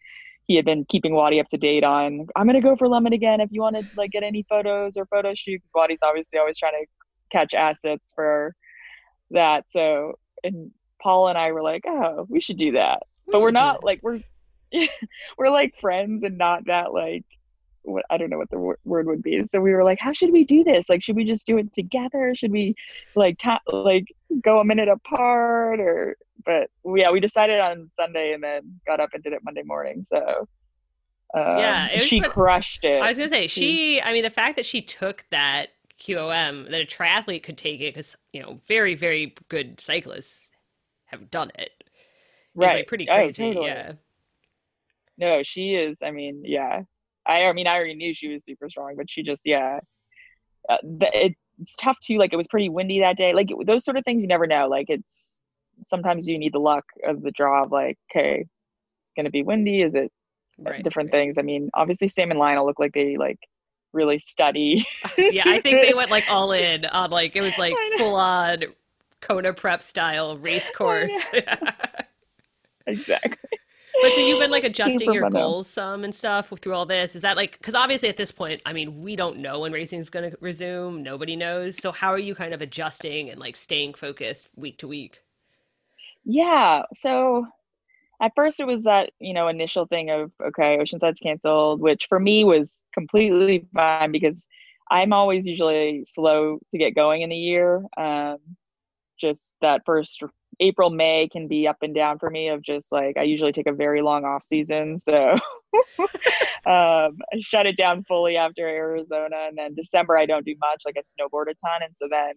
he had been keeping Wattie up to date on I'm gonna go for Lemmon again if you want to like get any photos or photo shoot because Wattie's obviously always trying to catch assets for that. So, and Paul and I were like, oh, we should do that. We but we're not like, we're, we're like friends and not that like, what I don't know what the w- word would be. So we were like, how should we do this? Like, should we just do it together? Should we like, ta- like go a minute apart or, but yeah, we decided on Sunday and then got up and did it Monday morning. So, um, yeah, she crushed it. I was gonna say she. I mean, the fact that she took that QOM that a triathlete could take it because you know very very good cyclists have done it. Right, like pretty oh, crazy. Oh, totally. Yeah. No, she is. I mean, yeah. I, I mean, I already knew she was super strong, but she just, yeah. Uh, it, it's tough too. Like it was pretty windy that day. Like it, those sort of things you never know. Like it's sometimes you need the luck of the draw of like, okay, it's gonna be windy. Is it right, different right. things? I mean, obviously Sam and Lionel look like they like really study. yeah, I think they went like all in on like it was like full on Kona prep style race course. Yeah. exactly. But so you've been like adjusting your goals some and stuff through all this. Is that like because obviously at this point, I mean, we don't know when racing is going to resume. Nobody knows. So how are you kind of adjusting and like staying focused week to week? Yeah. So at first it was that you know initial thing of okay oceanside's canceled which for me was completely fine because i'm always usually slow to get going in the year um, just that first april may can be up and down for me of just like i usually take a very long off season so um, i shut it down fully after arizona and then december i don't do much like i snowboard a ton and so then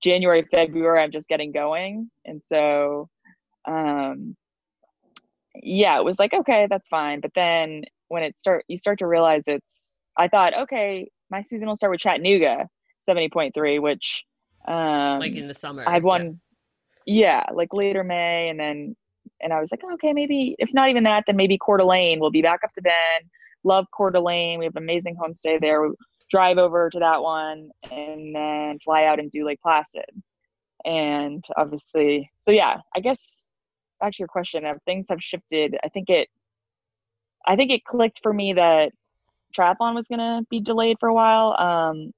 January, February, I'm just getting going. And so, um, yeah, it was like, okay, that's fine. But then when it start, you start to realize it's, I thought, okay, my season will start with Chattanooga 70.3, which, um, like in the summer. I've won, yeah. Yeah, like later May. And then, and I was like, okay, maybe if not even that, then maybe Coeur d'Alene will be back up to Bend. Love Coeur d'Alene. We have amazing homestay there. We drive over to that one and then fly out and do Lake Placid. And obviously, so yeah, I guess back to your question things have shifted. I think it, I think it clicked for me that triathlon was going to be delayed for a while. Um,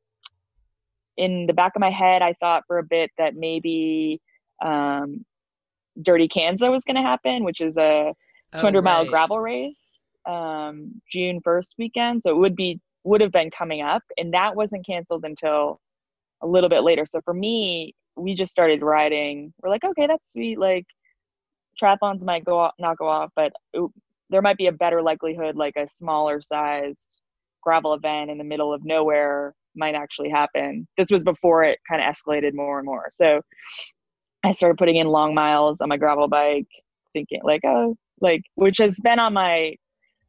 in the back of my head, I thought for a bit that maybe um, Dirty Kanza was going to happen, which is a 200 oh, right. mile gravel race, um, June 1st weekend. So it would be would have been coming up, and that wasn't canceled until a little bit later. So for me, we just started riding. We're like, okay, that's sweet. Like triathlons might go off, not go off, but it, there might be a better likelihood, like a smaller sized gravel event in the middle of nowhere might actually happen. This was before it kind of escalated more and more. So I started putting in long miles on my gravel bike, thinking like, oh, like which has been on my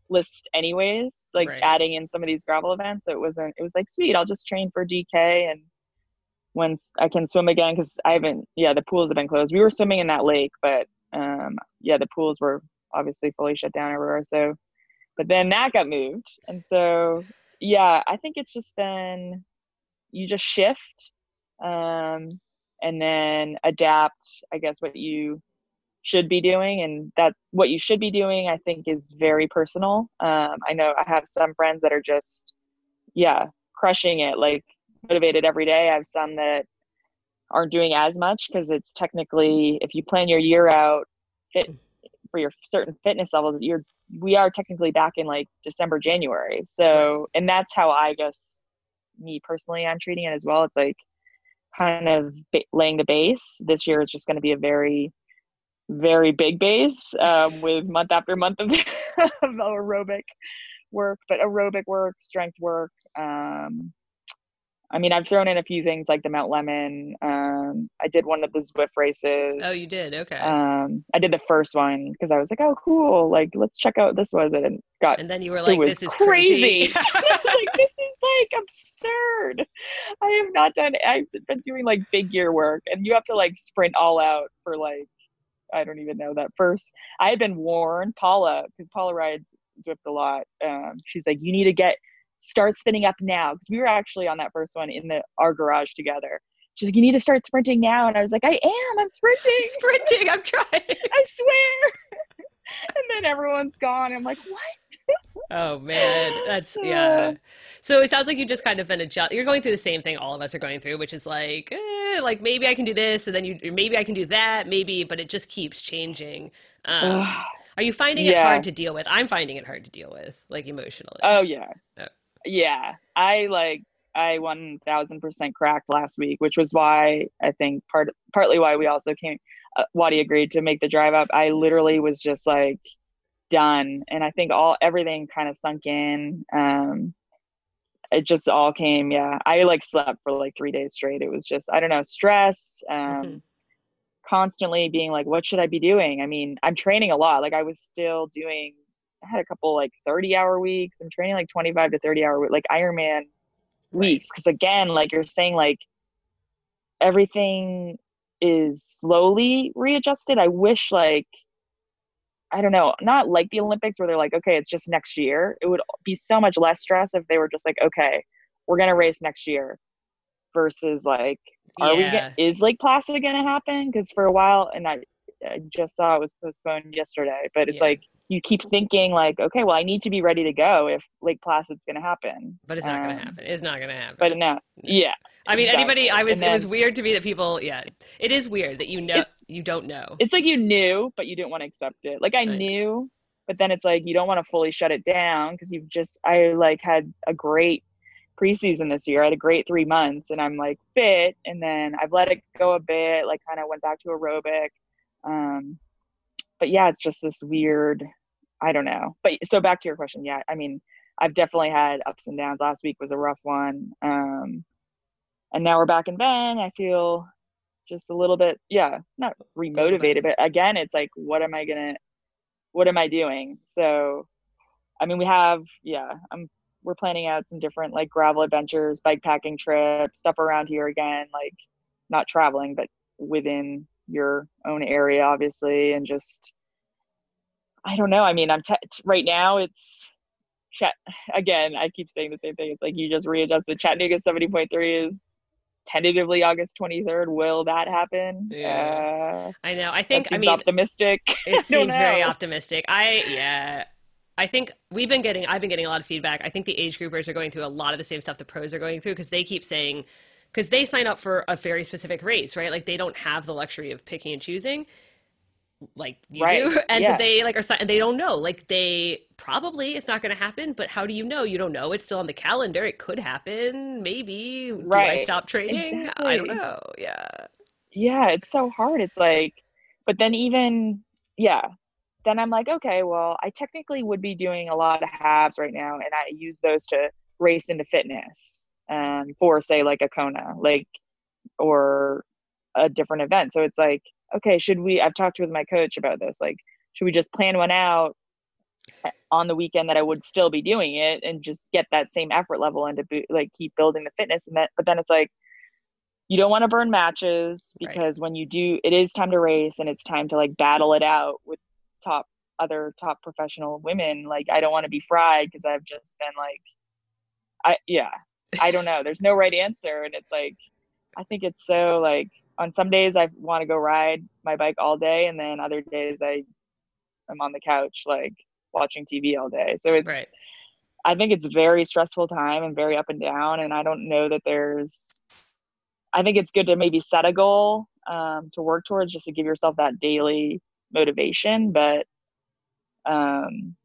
list anyways, like right. adding in some of these gravel events. So it wasn't, it was like, sweet, I'll just train for DK and once I can swim again, because I haven't, yeah, the pools have been closed. We were swimming in that lake, but um, yeah, the pools were obviously fully shut down everywhere. So, but then that got moved. And so, yeah, I think it's just been, you just shift um, and then adapt, I guess, what you should be doing. And that what you should be doing i think is very personal. Um, i know i have some friends that are just yeah crushing it like motivated every day. I have some that aren't doing as much because it's technically if you plan your year out fit for your certain fitness levels you're we are technically back in like december january. So and that's how i guess me personally i'm treating it as well. It's like kind of laying the base this year is just going to be a very very big base um, with month after month of, of aerobic work, but aerobic work, strength work. Um, I mean, I've thrown in a few things like the Mount Lemmon. Um, I did one of the Zwift races. Oh, you did? Okay. Um, I did the first one because I was like, oh, cool. Like, let's check out this was it. And got, and then you were like, this is crazy. crazy. like, this is like absurd. I have not done, I've been doing like big gear work and you have to like sprint all out for like I don't even know that first. I had been warned, Paula, because Paula rides Zwift a lot. Um, she's like, you need to get start spinning up now because we were actually on that first one in the our garage together. She's like, you need to start sprinting now, and I was like, I am. I'm sprinting. I'm sprinting. I'm trying. I swear. and then everyone's gone. I'm like, what? Oh man, that's yeah. So it sounds like you just kind of been adjust. You're going through the same thing all of us are going through, which is like, eh, like maybe I can do this, and then you maybe I can do that, maybe, but it just keeps changing. Um, are you finding yeah. it hard to deal with? I'm finding it hard to deal with, like emotionally. Oh yeah, oh. yeah. I like I one thousand percent cracked last week, which was why I think part partly why we also came. Uh, Wattie agreed to make the drive up. I literally was just like done and i think all everything kind of sunk in um it just all came yeah. I like slept for like three days straight. It was just i don't know stress um mm-hmm. constantly being like what should i be doing? I mean i'm training a lot. Like i was still doing i had a couple like 30 hour weeks. I'm training like 25 to 30 hour like ironman weeks. Because again like you're saying like everything is slowly readjusted. I wish like I don't know, not like the Olympics where they're like, okay, it's just next year. It would be so much less stress if they were just like, okay, we're gonna race next year, versus like, are yeah. we? Is Lake Placid gonna happen? Because for a while, and I, I, just saw it was postponed yesterday, but it's yeah. like you keep thinking like, okay, well, I need to be ready to go if Lake Placid's gonna happen. But it's not um, gonna happen. It's not gonna happen. But no, yeah. I mean, exactly. anybody. I was. Then, it was weird to me that people. Yeah, it is weird that you know. It, you don't know. It's like you knew, but you didn't want to accept it. Like I right. knew, but then it's like you don't want to fully shut it down because you've just I like had a great preseason this year. I had a great three months and I'm like fit and then I've let it go a bit, like kind of went back to aerobic. Um but yeah, it's just this weird I don't know. But so back to your question, yeah, I mean, I've definitely had ups and downs. Last week was a rough one. Um and now we're back in Bend. I feel just a little bit yeah not remotivated but again it's like what am i gonna what am i doing? So i mean we have yeah i'm we're planning out some different like gravel adventures bike packing trips stuff around here again like not traveling but within your own area obviously and just i don't know i mean i'm t- right now it's chat again i keep saying the same thing it's like you just readjusted chattanooga 70.3 is tentatively August 23rd. Will that happen? Yeah. Uh, I know. I think I mean optimistic. It seems very optimistic. I yeah. I think we've been getting I've been getting a lot of feedback. I think the age groupers are going through a lot of the same stuff the pros are going through because they keep saying because they sign up for a very specific race, right? Like they don't have the luxury of picking and choosing like you right. do and yeah. they like are and they don't know. Like they probably it's not going to happen but how do you know? You don't know. It's still on the calendar. It could happen. Maybe. Right. do i stop training exactly. i don't know. Yeah. Yeah it's so hard. It's like but then even yeah. Then i'm like okay well i technically would be doing a lot of halves right now and i use those to race into fitness um, for say like a kona like or a different event. So it's like okay, should we? I've talked with my coach about this. Like, should we just plan one out eh, on the weekend that I would still be doing it and just get that same effort level and to like keep building the fitness and that? But then it's like you don't want to burn matches because right. when you do, it is time to race and it's time to like battle it out with top other top professional women. Like, I don't want to be fried because I've just been like, I yeah, I don't know. There's no right answer, and it's like I think it's so like on some days I want to go ride my bike all day, and then other days I am on the couch like watching TV all day. So it's right. I think it's a very stressful time and very up and down, and I don't know that there's. I think it's good to maybe set a goal um, to work towards just to give yourself that daily motivation, but um,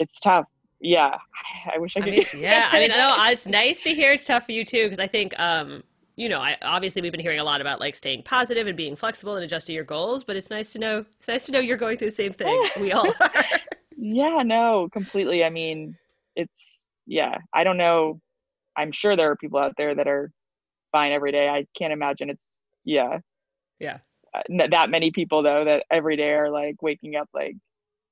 it's tough. Yeah, I wish I could. I mean, yeah, I mean, no, it's nice to hear it's tough for you too, because I think um, you know, I, obviously we've been hearing a lot about like staying positive and being flexible and adjusting your goals, but it's nice to know. It's nice to know you're going through the same thing. we all are. Yeah, no, completely. I mean, it's yeah. I don't know. I'm sure there are people out there that are fine every day. I can't imagine it's yeah. Yeah. Uh, that many people though that every day are like waking up like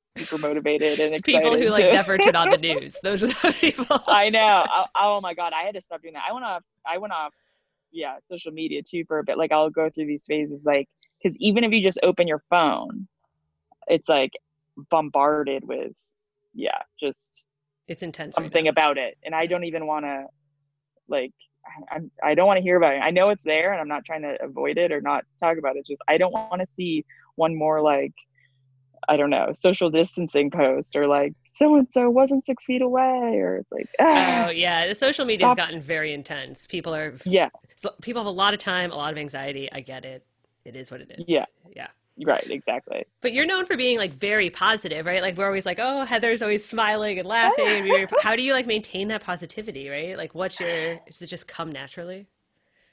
super motivated and excited. People who like never turn on the news. Those are the people. I know. Oh, oh my god, I had to stop doing that. I went off. I went off yeah social media too for a bit like i'll go through these phases like because even if you just open your phone it's like bombarded with yeah just it's intense something right about it and i don't even want to like I, I'm, I don't want to hear about it. I know it's there, and I'm not trying to avoid it or not talk about it. Just I don't want to see one more like I don't know, social distancing post or like so and so wasn't six feet away or it's like ah, oh yeah, the social media has gotten very intense. People are yeah, people have a lot of time, a lot of anxiety. I get it. It is what it is. Yeah, yeah. Right, exactly. But you're known for being like very positive, right? Like we're always like, oh, Heather's always smiling and laughing. How do you like maintain that positivity, right? Like, what's your? Does it just come naturally?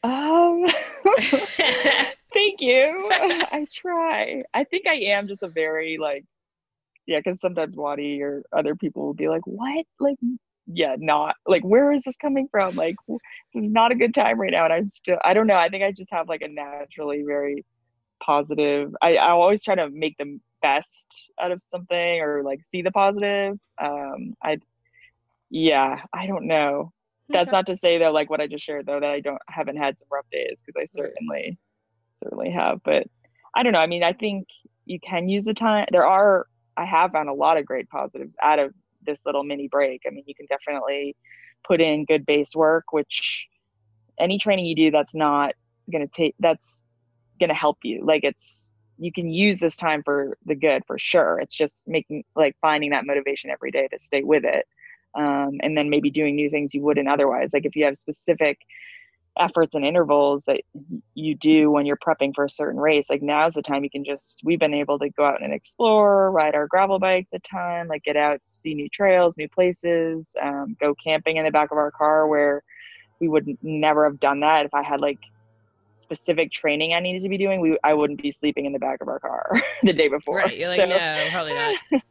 Um, thank you. I try. I think I am just a very like, yeah, because sometimes Wattie or other people will be like, what? Like, yeah, not like, where is this coming from? Like, this is not a good time right now. And I'm still, I don't know. I think I just have like a naturally very positive. I, I always try to make the best out of something or like see the positive. Um, I, yeah, I don't know that's not to say though like what i just shared though that i don't haven't had some rough days because i certainly certainly have but i don't know i mean i think you can use the time there are i have found a lot of great positives out of this little mini break i mean you can definitely put in good base work which any training you do that's not going to take that's going to help you like it's you can use this time for the good for sure it's just making like finding that motivation every day to stay with it um, and then maybe doing new things you wouldn't otherwise. Like if you have specific efforts and intervals that you do when you're prepping for a certain race, like now's the time you can just, we've been able to go out and explore, ride our gravel bikes a ton, like get out, see new trails, new places, um, go camping in the back of our car where we would never have done that if I had like specific training I needed to be doing, we I wouldn't be sleeping in the back of our car the day before. Right. You're like, so. no, probably not.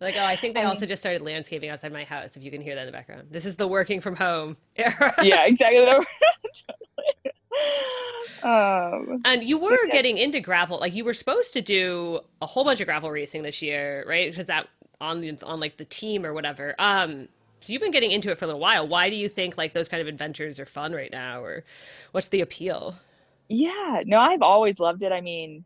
Like, oh, I think they also just started landscaping outside my house. If you can hear that in the background, this is the working from home era. yeah, exactly. um, and you were getting into gravel, like you were supposed to do a whole bunch of gravel racing this year, right? Because that on on like the team or whatever. Um, so you've been getting into it for a little while. Why do you think like those kind of adventures are fun right now, or what's the appeal? Yeah, no, I've always loved it. I mean,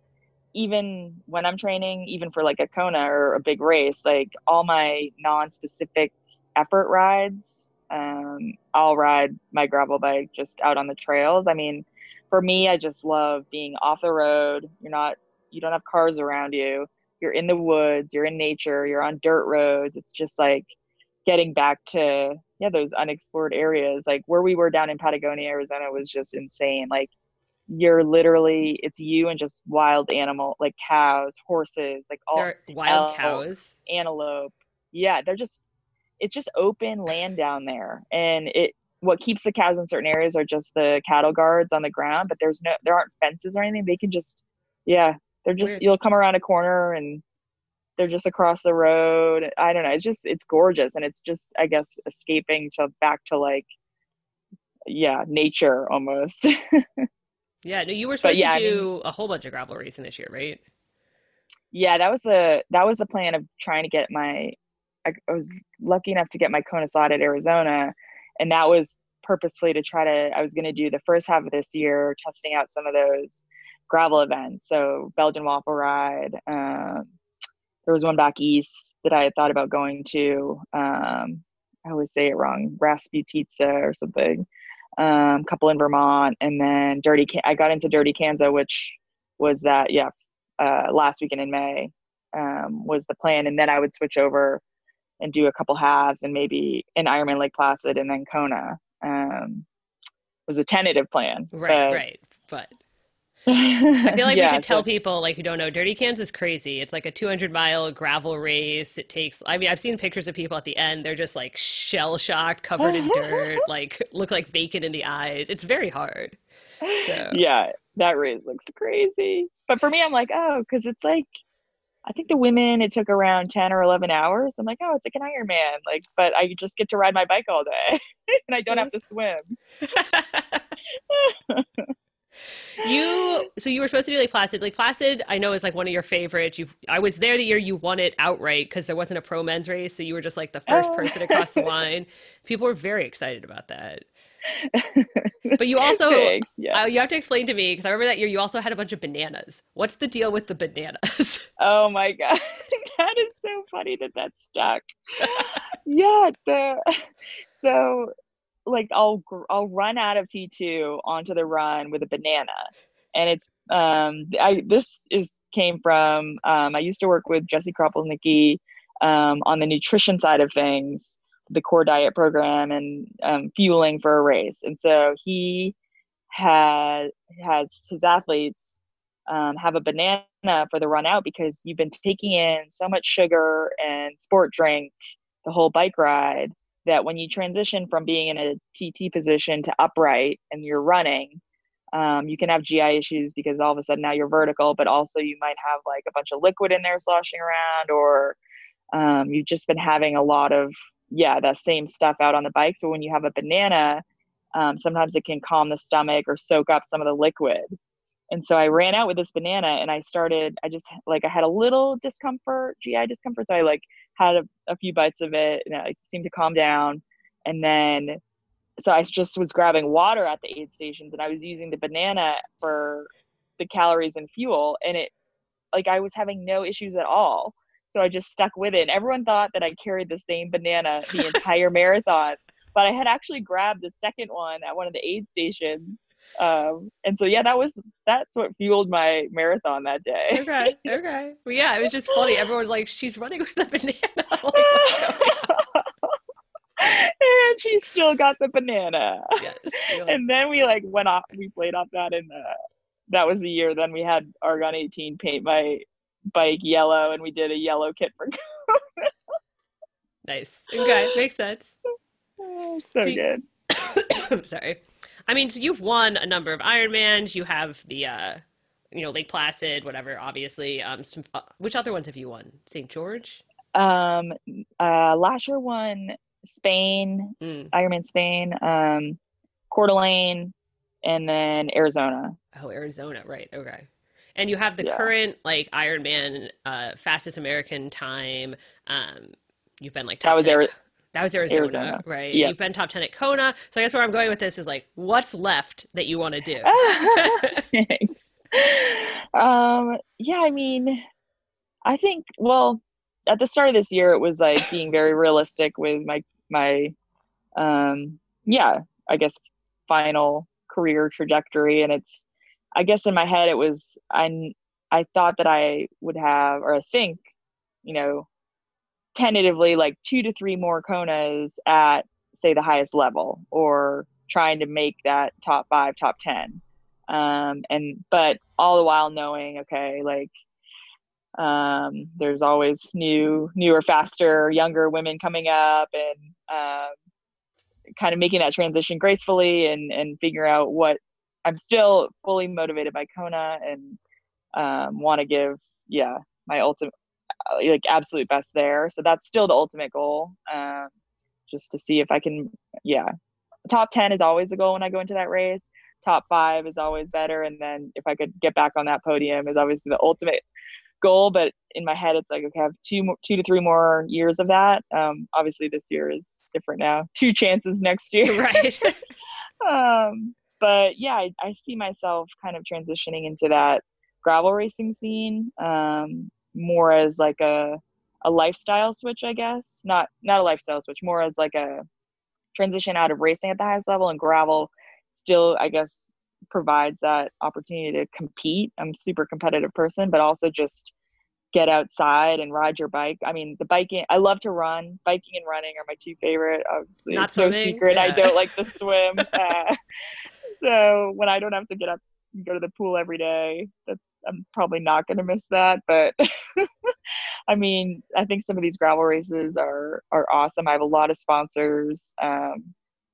even when I'm training, even for like a Kona or a big race, like all my non-specific effort rides, um, I'll ride my gravel bike just out on the trails. I mean, for me, I just love being off the road. You're not, you don't have cars around you. You're in the woods. You're in nature. You're on dirt roads. It's just like getting back to yeah those unexplored areas. Like where we were down in Patagonia, Arizona, was just insane. Like you're literally it's you and just wild animal like cows horses like all they're wild elk, cows? antelope. Yeah they're just it's just open land down there. And it what keeps the cows in certain areas are just the cattle guards on the ground but there's no there aren't fences or anything. They can just yeah they're just Weird. you'll come around a corner and they're just across the road. I don't know. It's just it's gorgeous and it's just i guess escaping to back to like yeah nature almost Yeah, no, you were supposed yeah, to do I mean, a whole bunch of gravel racing this year, right? Yeah, that was the that was the plan of trying to get my. I, I was lucky enough to get my Kona slot at Arizona, and that was purposefully to try to. I was going to do the first half of this year testing out some of those gravel events. So Belgian waffle ride. Um, there was one back east that I had thought about going to. Um, I always say it wrong, Rasputitsa or something um, couple in Vermont, and then Dirty. I got into Dirty Kanza, which was that yeah uh, last weekend in May um, was the plan, and then I would switch over and do a couple halves and maybe an Ironman Lake Placid and then Kona. Um, was a tentative plan. Right, but, right, but I feel like yeah, we should tell so, people like who don't know, Dirty Kanza is crazy. It's like a 200 mile gravel race. It takes. I mean, I've seen pictures of people at the end. They're just like shell shocked, covered in dirt, like look like vacant in the eyes. It's very hard. So. Yeah, that race looks crazy. But for me, I'm like, oh, because it's like, I think the women it took around 10 or 11 hours. I'm like, oh, it's like an Ironman. Like, but I just get to ride my bike all day, and I don't have mm-hmm. to swim you so you were supposed to do Lake Placid. Lake Placid, I know is like one of your favorites. You, I was there the year you won it outright because there wasn't a pro men's race, so you were just like the first oh. person across the line. People were very excited about that. But you also yeah. uh, you have to explain to me because I remember that year you also had a bunch of bananas. What's the deal with the bananas? Oh my god, that is so funny that that stuck. yeah, the so like I'll I'll run out of T2 onto the run with a banana. And it's um I this is came from um I used to work with Jesse Kropelnicki um on the nutrition side of things, the core diet program and um, fueling for a race. And so he had has his athletes um, have a banana for the run out because you've been taking in so much sugar and sport drink the whole bike ride that when you transition from being in a TT position to upright and you're running, um, you can have GI issues because all of a sudden now you're vertical, but also you might have like a bunch of liquid in there sloshing around, or um, you've just been having a lot of, yeah, that same stuff out on the bike. So when you have a banana, um, sometimes it can calm the stomach or soak up some of the liquid. And so I ran out with this banana and I started, I just like, I had a little discomfort, GI discomfort. So I like had a, a few bites of it and it seemed to calm down. And then, so I just was grabbing water at the aid stations and I was using the banana for the calories and fuel. And it, like, I was having no issues at all. So I just stuck with it. And everyone thought that I carried the same banana the entire marathon. But I had actually grabbed the second one at one of the aid stations um, and so yeah, that was that's what fueled my marathon that day. Okay, okay. Well, yeah, it was just funny. Everyone's like, "She's running with a banana." like, and she still got the banana. Yes. And then we like went off. We played off that, and that was the year. Then we had Argon 18 paint my bike yellow, and we did a yellow kit for. nice. Okay, makes sense. Oh, so, so good. sorry. I mean, so you've won a number of Ironmans. You have the, uh, you know, Lake Placid, whatever. Obviously, um, some, uh, which other ones have you won? St. George. Um, uh, last year won Spain, mm. Ironman Spain, um, Coeur d'Alene, and then Arizona. Oh, Arizona, right? Okay. And you have the Yeah. current like Ironman uh, fastest American time. Um, you've been like That was 10 at- Ari- that was Arizona, Arizona. right? Yeah. You've been top ten at Kona. So I guess where I'm going with this is like, what's left that you want to do? Thanks. Um, yeah, I mean, I think well, at the start of this year, it was like being very realistic with my my, um, yeah, I guess final career trajectory, and it's, I guess in my head it was I I thought that I would have or I think, you know, tentatively like two to three more Konas at say the highest level or trying to make that top five, top ten. Um and but all the while knowing okay like um there's always new newer faster younger women coming up and um kind of making that transition gracefully and and figure out what i'm still fully motivated by kona and um want to give yeah my ultimate like absolute best there. So that's still the ultimate goal um just to see if i can yeah. Top 10 is always a goal when i go into that race. Top five is always better and then if i could get back on that podium is obviously the ultimate goal but in my head it's like okay i have two more two to three more years of that. Um obviously this year is different now. Two chances next year. Right. um but yeah I, I see myself kind of transitioning into that gravel racing scene. Um more as like a a lifestyle switch i guess. Not not a lifestyle switch more as like a transition out of racing at the highest level and gravel still i guess provides that opportunity to compete. I'm a super competitive person but also just get outside and ride your bike. I mean the biking i love to run. Biking and running are my two favorite obviously. Not it's no swimming? secret i don't like to swim. Uh, so when i don't have to get up and go to the pool every day that's i'm probably not going to miss that but i mean i think some of these gravel races are are awesome. I have a lot of sponsors um,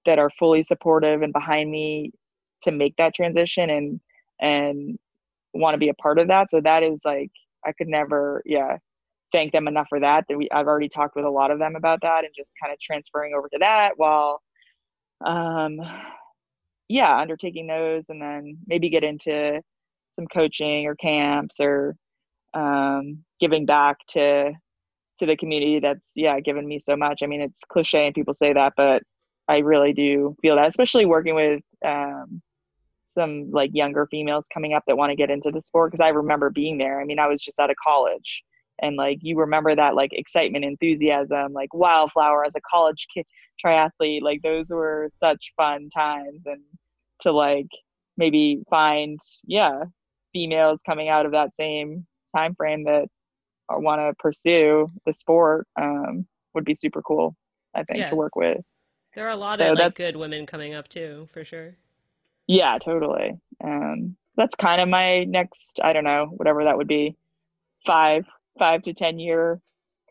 that are fully supportive and behind me to make that transition and and want to be a part of that. So that is like i could never yeah thank them enough for that that we i've already talked with a lot of them about that and just kind of transferring over to that while um yeah undertaking those and then maybe get into some coaching or camps or um giving back to to the community that's yeah given me so much. I mean it's cliche and people say that but i really do feel that especially working with um some like younger females coming up that want to get into the sport because i remember being there. I mean i was just out of college. And like you remember that like excitement enthusiasm like wildflower as a college kid triathlete like those were such fun times and to like maybe find yeah females coming out of that same time frame that want to pursue the sport um, would be super cool i think Yeah. to work with There are a lot So of like good women coming up too, for sure. yeah totally um, that's kind of my next i don't know whatever that would be five five to ten year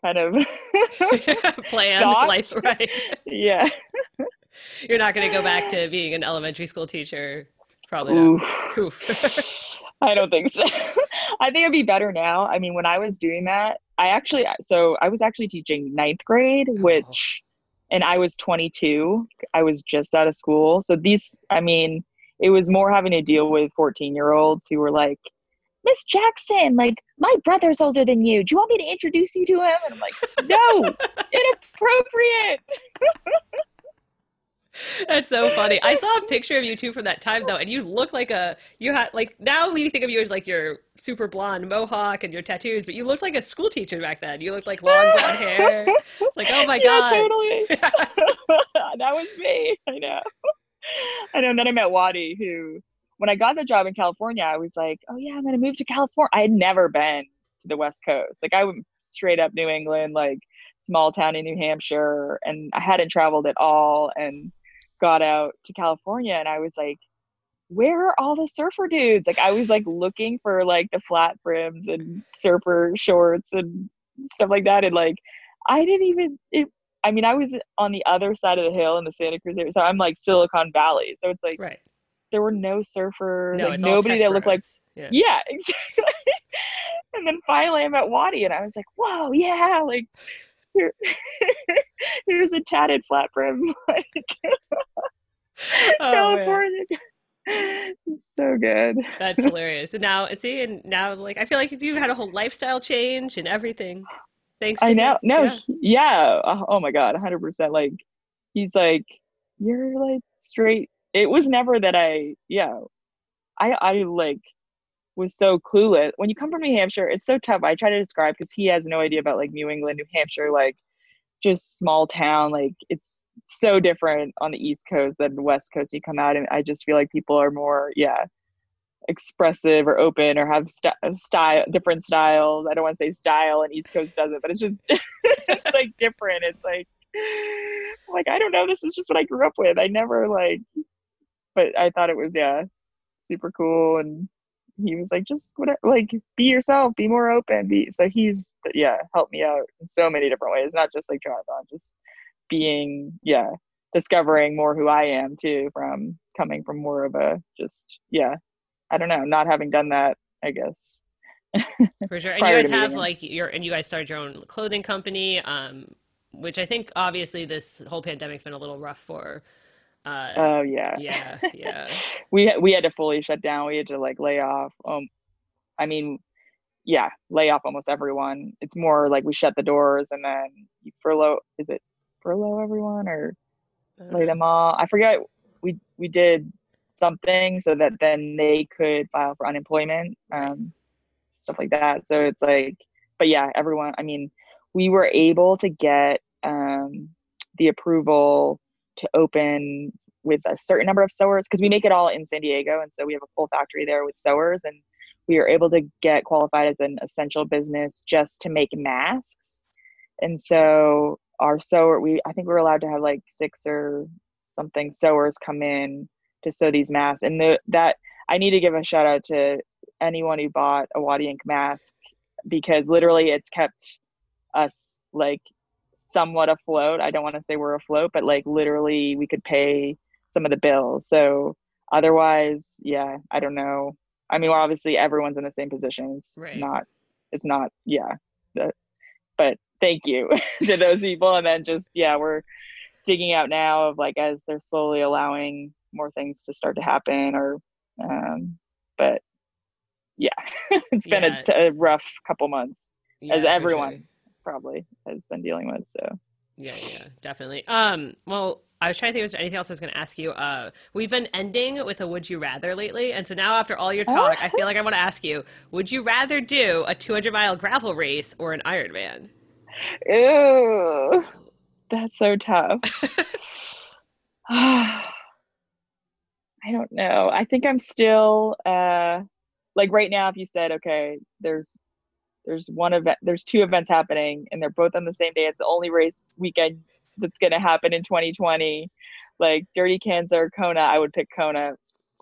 kind of Plan life, right? yeah You're not going to go back to being an elementary school teacher. Probably not. I don't think so. I think it'd be better now. I mean, when I was doing that, I actually, so I was actually teaching ninth grade, oh. which, and I was 22. I was just out of school. So these, I mean, it was more having to deal with 14 year olds who were like, Miss Jackson, like, my brother's older than you. Do you want me to introduce you to him? And I'm like, no, inappropriate. That's so funny. I saw a picture of you too from that time though, and you look like a you had like now we think of you as like your super blonde mohawk and your tattoos, but you looked like a school teacher back then. You looked like long blonde hair. It's like, oh my yeah, god. totally. that was me. I know. I know. And then I met Wattie, who, when I got the job in California, I was like, oh yeah, I'm gonna move to California. I had never been to the West Coast. Like I went straight up New England, like small town in New Hampshire, and I hadn't traveled at all. And got out to California, and I was like. Where are all the surfer dudes? Like I was like looking for like the flat brims and surfer shorts and stuff like that, and like I didn't even it I mean, I was on the other side of the hill in the Santa Cruz area, so I'm like Silicon Valley. So it's like Right. there were no surfers, No, like nobody that looked like. Yeah. yeah, exactly. and then finally I'm at Wattie and I was like, whoa, yeah, like here, here's a tatted flat brim like Oh, man. California. so good. That's hilarious. And now, see, and now, like, I feel like you had a whole lifestyle change and everything. Thanks. I know. him. No, Yeah. he- yeah. uh, Oh my god, hundred percent. Like, he's like, you're like straight. It was never that I. Yeah, I I like was so clueless. When you come from New Hampshire, it's so tough. I try to describe because he has no idea about like New England, New Hampshire, like just small town. Like it's so different on the East Coast than the West Coast. You come out, and I just feel like people are more, yeah, expressive or open or have st- style, different styles. I don't want to say style, and East Coast doesn't, but it's just it's like different. It's like like I don't know. This is just what I grew up with. I never like, but I thought it was yeah, super cool and he was like just whatever like be yourself be more open be so he's yeah helped me out in so many different ways not just like triathlon just being yeah discovering more who i am too from coming from more of a just yeah i don't know not having done that i guess For sure. And you guys have like your and you guys started your own clothing company, um, which I think obviously this whole pandemic's been a little rough for. Uh, oh yeah. yeah, yeah. we we had to fully shut down. We had to like lay off um i mean yeah lay off almost everyone. It's more like we shut the doors and then you furlough is it furlough everyone or lay them all i forget we we did something so that then they could file for unemployment um stuff like that. So it's like but yeah everyone i mean we were able to get um the approval to open with a certain number of sewers because we make it all in San Diego and so we have a full factory there with sewers and we are able to get qualified as an essential business just to make masks. And so our sewer we I think we are allowed to have like six or something sewers come in to sew these masks. And the that I need to give a shout out to anyone who bought a Wattie Ink mask because literally it's kept us like somewhat afloat. I don't want to say we're afloat, but like literally we could pay some of the bills. So otherwise, yeah, I don't know. I mean, well, obviously everyone's in the same position. It's Right. not, it's not, yeah. But thank you to those people. And then just, yeah, we're digging out now of like as they're slowly allowing more things to start to happen or, um, but yeah, it's been Yeah. a, t- a rough couple months Yeah, as everyone sure. Probably has been dealing with. So Yeah, yeah, definitely. Um, well, I was trying to think if there's anything else I was going to ask you. Uh, we've been ending with a "Would you rather" lately, and so now after all your talk, I feel like I want to ask you: Would you rather do a 200 mile gravel race or an Ironman? Ew, that's so tough. I don't know. I think I'm still uh like right now if you said okay, there's there's one event there's two events happening and they're both on the same day. It's the only race weekend that's going to happen in 2020. Like Dirty Kanza or Kona, I would pick Kona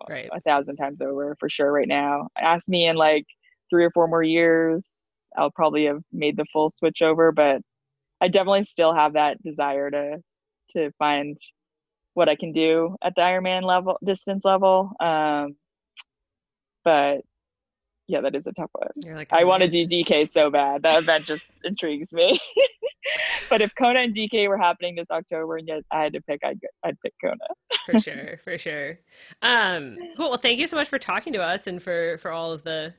Right. a thousand times over for sure right now. Ask me in like three or four more years, I'll probably have made the full switch over, but I definitely still have that desire to to find what I can do at the Ironman level distance level. Um but yeah, that is a tough one. You're like, I "Oh, want to man." do DK so bad. That event just intrigues me. but if Kona and DK were happening this October and yet I had to pick, I'd I'd pick Kona. for sure, for sure. Um, cool. Well, thank you so much for talking to us and for for all of the,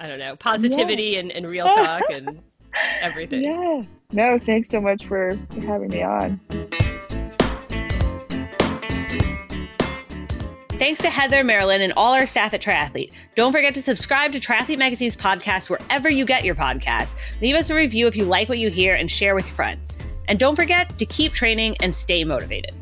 I don't know, positivity and, and real talk and everything. Yeah. No, thanks so much for, for having me on. Thanks to Heather, Marilyn, and all our staff at Triathlete. Don't forget to subscribe to Triathlete Magazine's podcast wherever you get your podcasts. Leave us a review if you like what you hear and share with your friends. And don't forget to keep training and stay motivated.